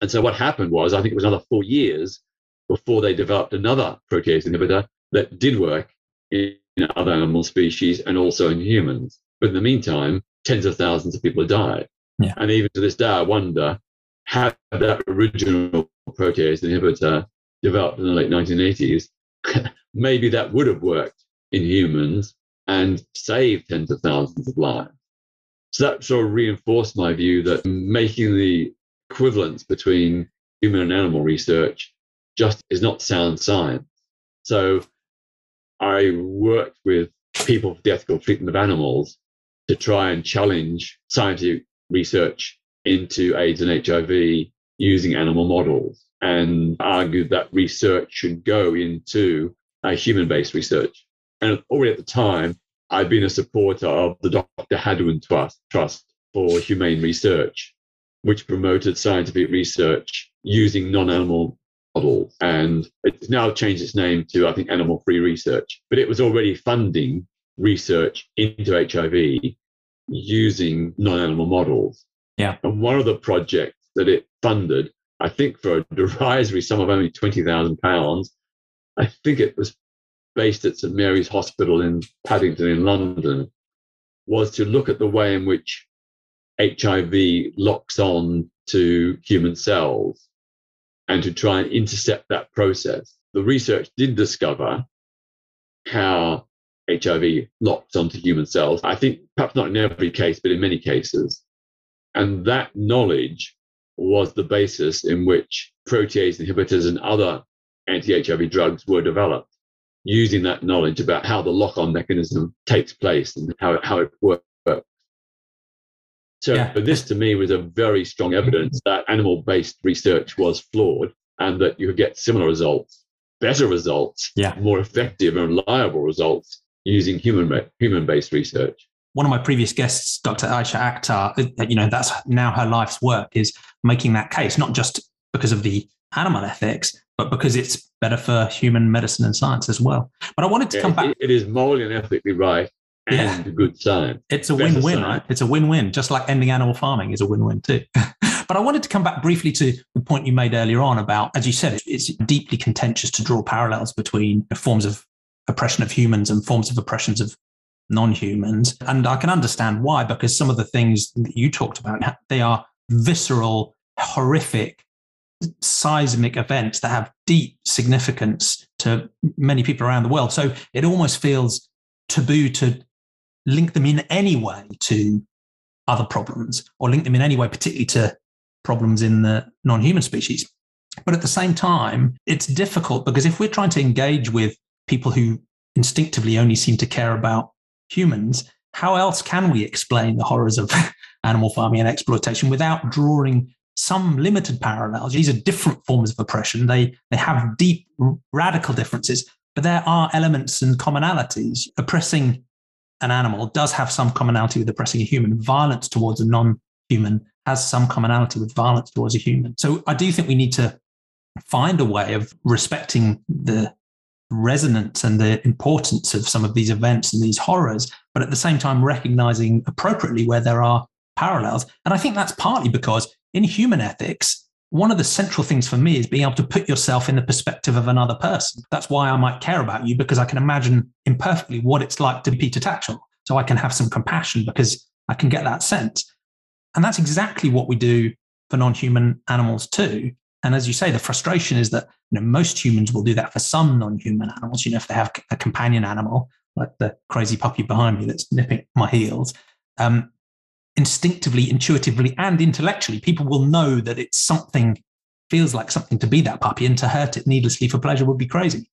B: And so what happened was, I think it was another four years before they developed another protease inhibitor that did work in other animal species and also in humans. But in the meantime, tens of thousands of people died.
A: Yeah.
B: And even to this day, I wonder had that original protease inhibitor developed in the late 1980s, [laughs] maybe that would have worked in humans and save tens of thousands of lives. So that sort of reinforced my view that making the equivalence between human and animal research just is not sound science. So I worked with people for the ethical treatment of animals to try and challenge scientific research into AIDS and HIV using animal models and argued that research should go into uh, human based research. And already at the time, I'd been a supporter of the Dr. Hadwen Trust, Trust for Humane Research, which promoted scientific research using non animal models. And it's now changed its name to, I think, Animal Free Research. But it was already funding research into HIV using non animal models.
A: Yeah.
B: And one of the projects that it funded, I think for a [laughs] derisory sum of only £20,000, I think it was based at St Mary's Hospital in Paddington in London, was to look at the way in which HIV locks on to human cells and to try and intercept that process. The research did discover how HIV locks onto human cells. I think perhaps not in every case, but in many cases. And that knowledge was the basis in which protease inhibitors and other anti HIV drugs were developed. Using that knowledge about how the lock-on mechanism takes place and how, how it works. So, yeah. but this to me was a very strong evidence that animal-based research was flawed and that you could get similar results, better results,
A: yeah.
B: more effective and reliable results using human human-based research.
A: One of my previous guests, Dr. Aysha Akhtar, uh, you know, that's now her life's work is making that case, not just because of the animal ethics, but because it's better for human medicine and science as well. But I wanted to yeah, come back.
B: it is morally and ethically right and yeah. good science.
A: It's a win win, right? It's a win win, just like ending animal farming is a win win too. [laughs] but I wanted to come back briefly to the point you made earlier on about, as you said, it's deeply contentious to draw parallels between forms of oppression of humans and forms of oppressions of non-humans and i can understand why because some of the things that you talked about they are visceral horrific seismic events that have deep significance to many people around the world. So it almost feels taboo to link them in any way to other problems or link them in any way, particularly to problems in the non human species. But at the same time, it's difficult because if we're trying to engage with people who instinctively only seem to care about humans, how else can we explain the horrors of [laughs] animal farming and exploitation without drawing some limited parallels. These are different forms of oppression. They they have deep radical differences, but there are elements and commonalities. Oppressing an animal does have some commonality with oppressing a human. Violence towards a non-human has some commonality with violence towards a human. So I do think we need to find a way of respecting the resonance and the importance of some of these events and these horrors, but at the same time recognizing appropriately where there are parallels. And I think that's partly because in human ethics, one of the central things for me is being able to put yourself in the perspective of another person. That's why I might care about you because I can imagine imperfectly what it's like to be Peter Tatchell. So I can have some compassion because I can get that sense. And that's exactly what we do for non human animals too. And as you say, the frustration is that you know, most humans will do that for some non human animals. You know, if they have a companion animal, like the crazy puppy behind me that's nipping my heels, um, instinctively, intuitively, and intellectually, people will know that it's something, feels like something to be that puppy, and to hurt it needlessly for pleasure would be crazy.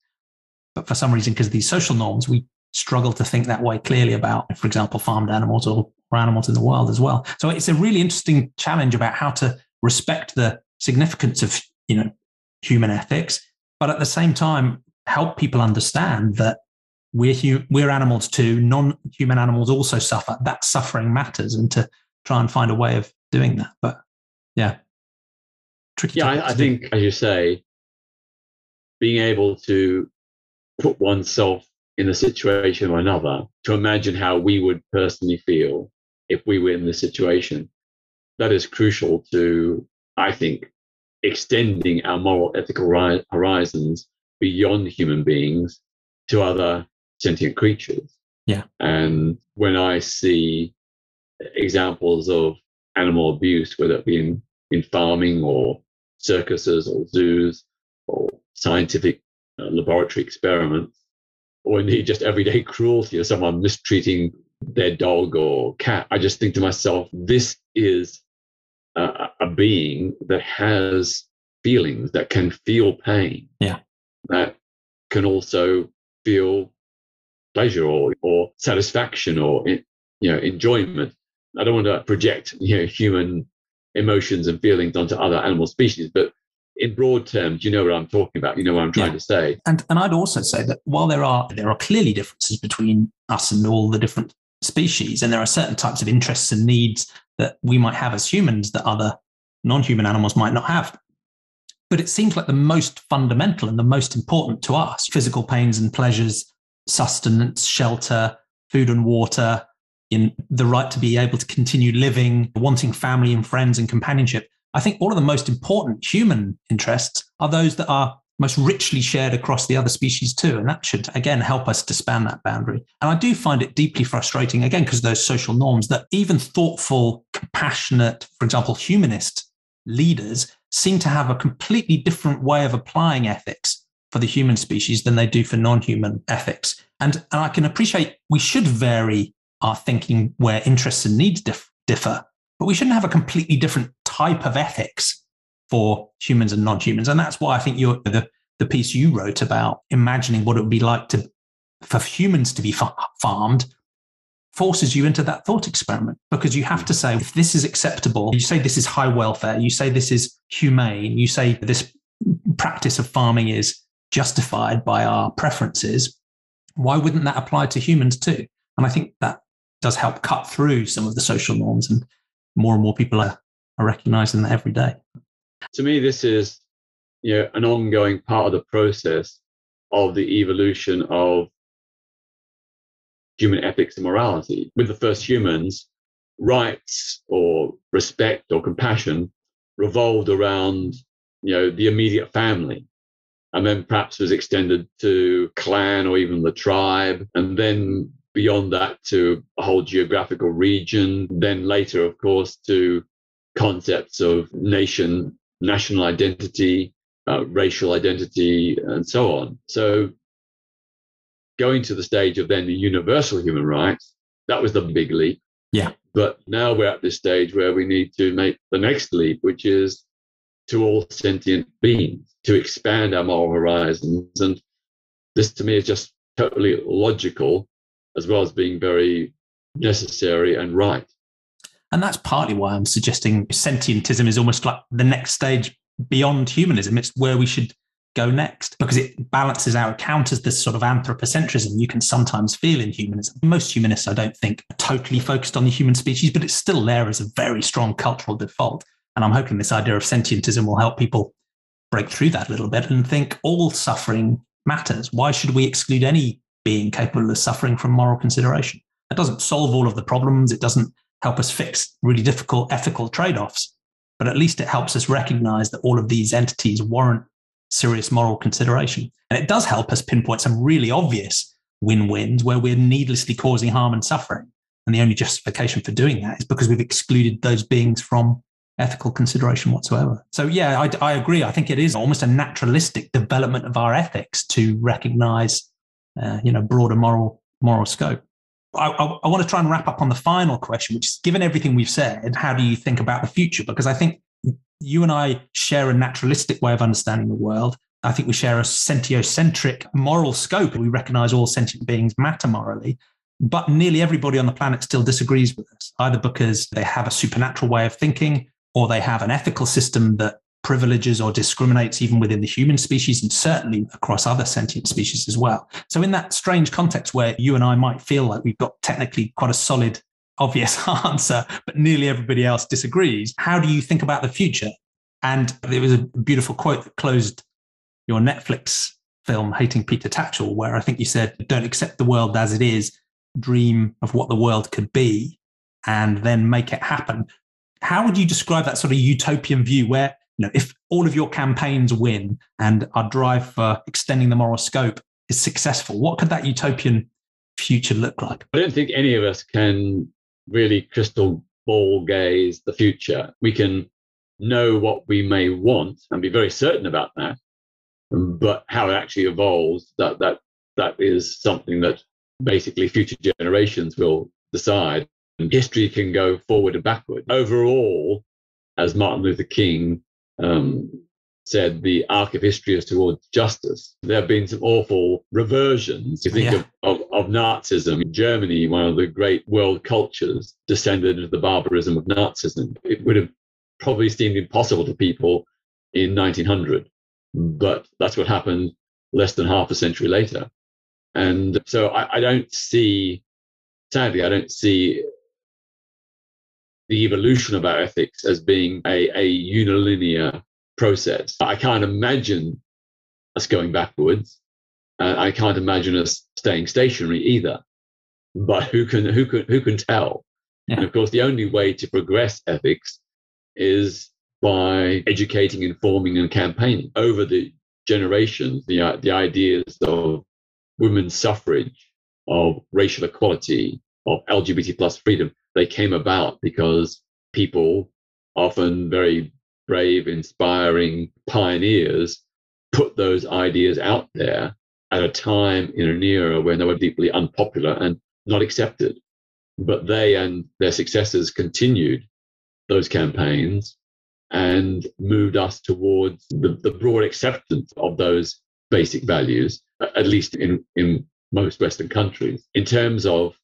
A: But for some reason, because of these social norms, we struggle to think that way clearly about, for example, farmed animals or, or animals in the wild as well. So it's a really interesting challenge about how to respect the significance of, you know, human ethics, but at the same time, help people understand that we're hu- we're animals too. Non-human animals also suffer. That suffering matters, and to try and find a way of doing that. But yeah,
B: tricky. Yeah, I, I think, as you say, being able to put oneself in a situation or another, to imagine how we would personally feel if we were in this situation, that is crucial to, I think, extending our moral ethical horizons beyond human beings to other sentient creatures.
A: Yeah.
B: And when I see examples of animal abuse, whether it be in, in farming or circuses or zoos or scientific uh, laboratory experiments, or indeed just everyday [laughs] cruelty of someone mistreating their dog or cat, I just think to myself, this is a, a being that has feelings, that can feel pain.
A: Yeah.
B: That can also feel pleasure or, or satisfaction or you know enjoyment. I don't want to project you know human emotions and feelings onto other animal species, but in broad terms, you know what I'm talking about. You know what I'm trying yeah. to say.
A: And and I'd also say that while there are there are clearly differences between us and all the different species, and there are certain types of interests and needs that we might have as humans that other non-human animals might not have. But it seems like the most fundamental and the most important to us, physical pains and pleasures sustenance, shelter, food and water, in the right to be able to continue living, wanting family and friends and companionship. I think all of the most important human interests are those that are most richly shared across the other species too. And that should, again, help us to span that boundary. And I do find it deeply frustrating, again, because those social norms that even thoughtful, compassionate, for example, humanist leaders seem to have a completely different way of applying ethics for the human species than they do for non-human ethics. And, and I can appreciate we should vary our thinking where interests and needs dif- differ, but we shouldn't have a completely different type of ethics for humans and non-humans. And that's why I think you're the the piece you wrote about imagining what it would be like to for humans to be farmed forces you into that thought experiment because you have to say if this is acceptable you say this is high welfare you say this is humane you say this practice of farming is justified by our preferences why wouldn't that apply to humans too? And i think that does help cut through some of the social norms and more and more people are, are recognizing that every day.
B: To me this is you know an ongoing part of the process of the evolution of human ethics and morality. With the first humans, rights or respect or compassion revolved around you know the immediate family and then perhaps was extended to clan or even the tribe and then beyond that to a whole geographical region then later of course to concepts of nation national identity uh, racial identity and so on so going to the stage of then the universal human rights, that was the big leap.
A: Yeah.
B: But now we're at this stage where we need to make the next leap, which is to all sentient beings, to expand our moral horizons. And this to me is just totally logical, as well as being very necessary and right.
A: And that's partly why I'm suggesting sentientism is almost like the next stage beyond humanism. It's where we should go next because it balances out, counters this sort of anthropocentrism you can sometimes feel in humanism. Most humanists, I don't think, are totally focused on the human species, but it's still there as a very strong cultural default. And I'm hoping this idea of sentientism will help people break through that a little bit and think all suffering matters. Why should we exclude any being capable of suffering from moral consideration? That doesn't solve all of the problems. It doesn't help us fix really difficult ethical trade offs, but at least it helps us recognize that all of these entities warrant serious moral consideration. And it does help us pinpoint some really obvious win wins where we're needlessly causing harm and suffering. And the only justification for doing that is because we've excluded those beings from ethical consideration whatsoever. So, yeah, I, I agree. I think it is almost a naturalistic development of our ethics to recognize, uh, you know, broader moral moral scope. I, I, I want to try and wrap up on the final question, which is given everything we've said, how do you think about the future? Because I think you and I share a naturalistic way of understanding the world. I think we share a sentiocentric moral scope. We recognize all sentient beings matter morally, but nearly everybody on the planet still disagrees with us, either because they have a supernatural way of thinking or they have an ethical system that privileges or discriminates even within the human species and certainly across other sentient species as well. So, in that strange context where you and I might feel like we've got technically quite a solid obvious [laughs] answer, but nearly everybody else disagrees. How do you think about the future? And there was a beautiful quote that closed your Netflix film, Hating Peter Tatchell, where I think you said, Don't accept the world as it is, dream of what the world could be, and then make it happen. How would you describe that sort of utopian view where, you know, if all of your campaigns win and our drive for extending the moral scope is successful, what could that utopian future look like?
B: I don't think any of us can really crystal ball gaze the future. We can know what we may want and be very certain about that. But how it actually evolves, that that that is something that basically future generations will decide. And history can go forward and backward. Overall, as Martin Luther King um, said the arc of history is towards justice. There have been some awful reversions. You think yeah. of, of, of, Nazism. Germany, one of the great world cultures, descended into the barbarism of Nazism. It would have probably seemed impossible to people in 1900, but that's what happened less than half a century later. And so I, I don't see, sadly, I don't see the evolution of our ethics as being a, a unilinear process. I can't imagine us going backwards. Uh, I can't imagine us staying stationary either. But who can who can who can tell? Yeah. And of course, the only way to progress ethics is by educating, informing, and campaigning over the generations. The uh, the ideas of women's suffrage, of racial equality, of LGBT plus freedom, they came about because people, often very brave, inspiring pioneers put those ideas out there at a time in an era when they were deeply unpopular and not accepted. But they and their successors continued those campaigns and moved us towards the, the broad acceptance of those basic values, at least in, in most Western countries. In terms of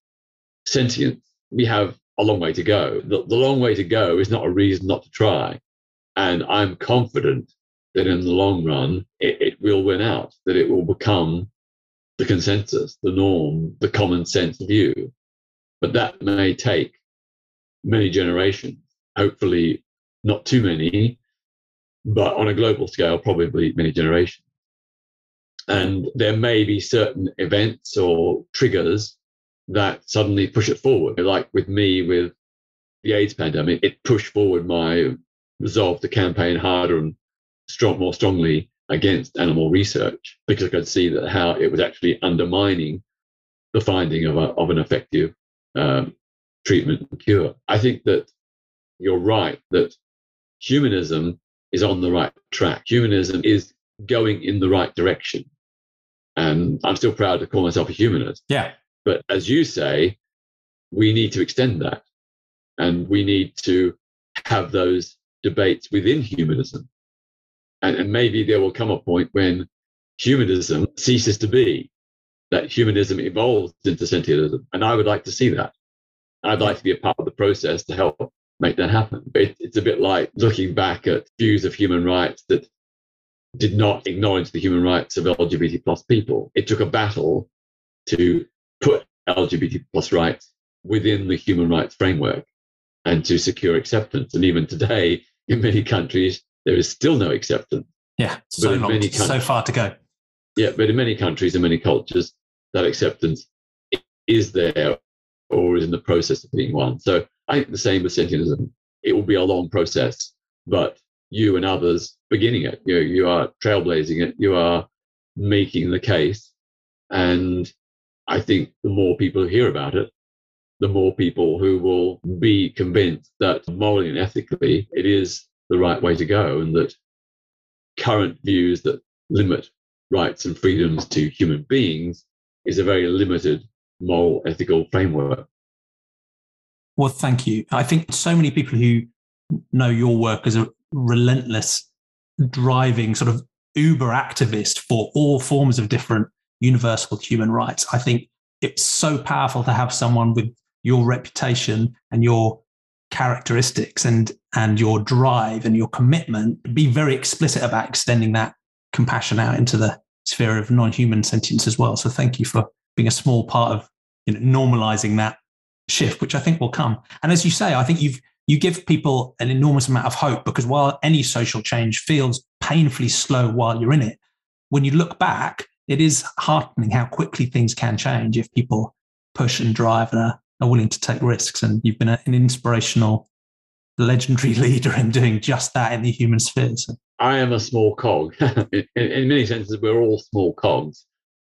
B: sentience, we have a long way to go. The, the long way to go is not a reason not to try. And I'm confident that in the long run, it, it will win out, that it will become the consensus, the norm, the common sense view. But that may take many generations, hopefully not too many, but on a global scale, probably many generations. And there may be certain events or triggers that suddenly push it forward. Like with me with the AIDS pandemic, it pushed forward my resolve to campaign harder and strong, more strongly against animal research because I could see that how it was actually undermining the finding of, a, of an effective um, treatment and cure. I think that you're right that humanism is on the right track. Humanism is going in the right direction. And I'm still proud to call myself a humanist.
A: Yeah.
B: But as you say, we need to extend that. And we need to have those debates within humanism. And, and maybe there will come a point when humanism ceases to be, that humanism evolves into sentientism. And I would like to see that. I'd like to be a part of the process to help make that happen. It, it's a bit like looking back at views of human rights that did not acknowledge the human rights of LGBT plus people. It took a battle to put LGBT plus rights within the human rights framework and to secure acceptance. And even today, in many countries, there is still no acceptance.
A: Yeah, so long, many so far to go.
B: Yeah, but in many countries and many cultures, that acceptance is there or is in the process of being won. So I think the same with sentientism. It will be a long process, but you and others beginning it. You, know, you are trailblazing it. You are making the case. And I think the more people who hear about it, the more people who will be convinced that morally and ethically it is the right way to go and that current views that limit rights and freedoms to human beings is a very limited moral ethical framework.
A: Well, thank you. I think so many people who know your work as a relentless driving sort of uber activist for all forms of different universal human rights. I think it's so powerful to have someone with your reputation and your characteristics and and your drive and your commitment be very explicit about extending that compassion out into the sphere of non-human sentience as well so thank you for being a small part of you know, normalizing that shift which i think will come and as you say i think you've you give people an enormous amount of hope because while any social change feels painfully slow while you're in it, when you look back, it is heartening how quickly things can change if people push and drive and are, are willing to take risks. And you've been an inspirational, legendary [laughs] leader in doing just that in the human sphere. So.
B: I am a small cog. [laughs] in, in many senses, we're all small cogs,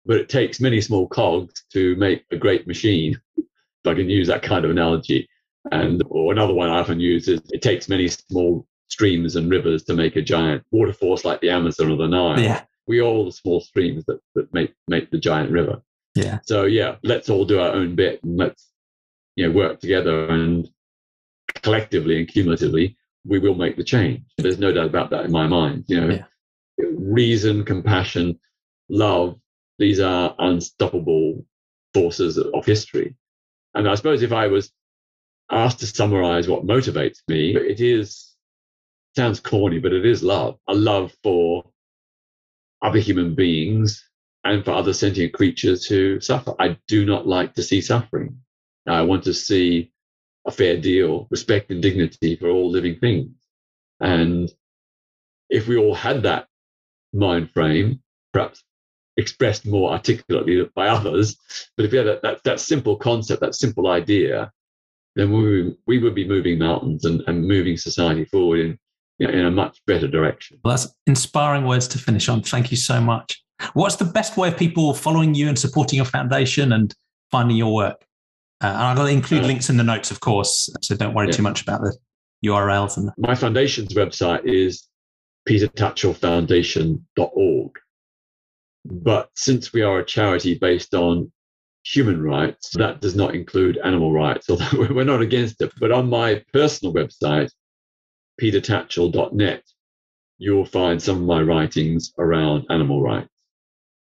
B: but it takes many small cogs to make a great machine. If [laughs] I can use that kind of analogy. And or another one I often use is it takes many small streams and rivers to make a giant water force like the Amazon or the Nile.
A: Yeah.
B: We all the small streams that, that make make the giant river.
A: Yeah.
B: So yeah, let's all do our own bit and let's you know work together and collectively and cumulatively we will make the change. There's no doubt about that in my mind. You know, yeah. reason, compassion, love, these are unstoppable forces of history. And I suppose if I was asked to summarize what motivates me, it is sounds corny, but it is love. A love for other human beings and for other sentient creatures who suffer. I do not like to see suffering. I want to see a fair deal, respect and dignity for all living things. And if we all had that mind frame, perhaps expressed more articulately by others, but if we had that, that, that simple concept, that simple idea, then we, we would be moving mountains and, and moving society forward in, in a much better direction.
A: Well, that's inspiring words to finish on. Thank you so much. What's the best way of people following you and supporting your foundation and finding your work? Uh, and I'll include uh, links in the notes, of course, so don't worry yeah. too much about the URLs. And
B: My foundation's website is petertatchellfoundation.org. But since we are a charity based on human rights. That does not include animal rights, [laughs] although we're not against it. But on my personal website, petertatchell.net, you'll find some of my writings around animal rights.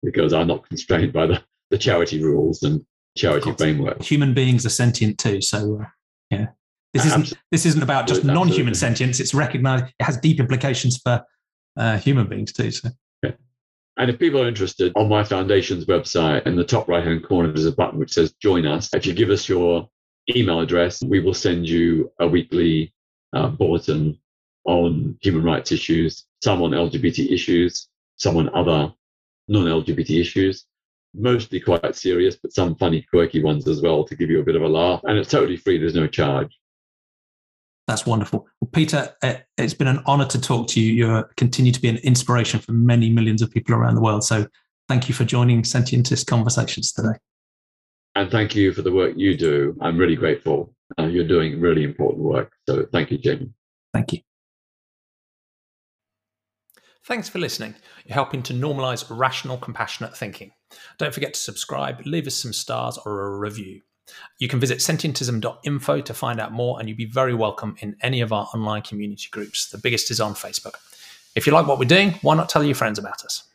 B: because I'm not constrained by the, the charity rules and charity framework.
A: Human beings are sentient too, so uh, yeah. This isn't Absolutely. this isn't about just non-human sentience. It's recognized. It has deep implications for uh, human beings too. So.
B: Yeah. And if people are interested, on my foundation's website, in the top right hand corner, there's a button which says Join Us. If you give us your email address, we will send you a weekly uh, bulletin on human rights issues, some on LGBT issues, some on other non LGBT issues. Mostly quite serious, but some funny, quirky ones as well to give you a bit of a laugh. And it's totally free, there's no charge.
A: That's wonderful. Well, Peter, uh, it's been an honor to talk to you. You continue to be an inspiration for many millions of people around the world. So thank you for joining Sentientist Conversations today.
B: And thank you for the work you do. I'm really grateful. Uh, you're doing really important work. So thank you, Jamie.
A: Thank you.
C: Thanks for listening. You're helping to normalize rational, compassionate thinking. Don't forget to subscribe, leave us some stars or a review. You can visit sentientism.info to find out more, and you'd be very welcome in any of our online community groups. The biggest is on Facebook. If you like what we're doing, why not tell your friends about us?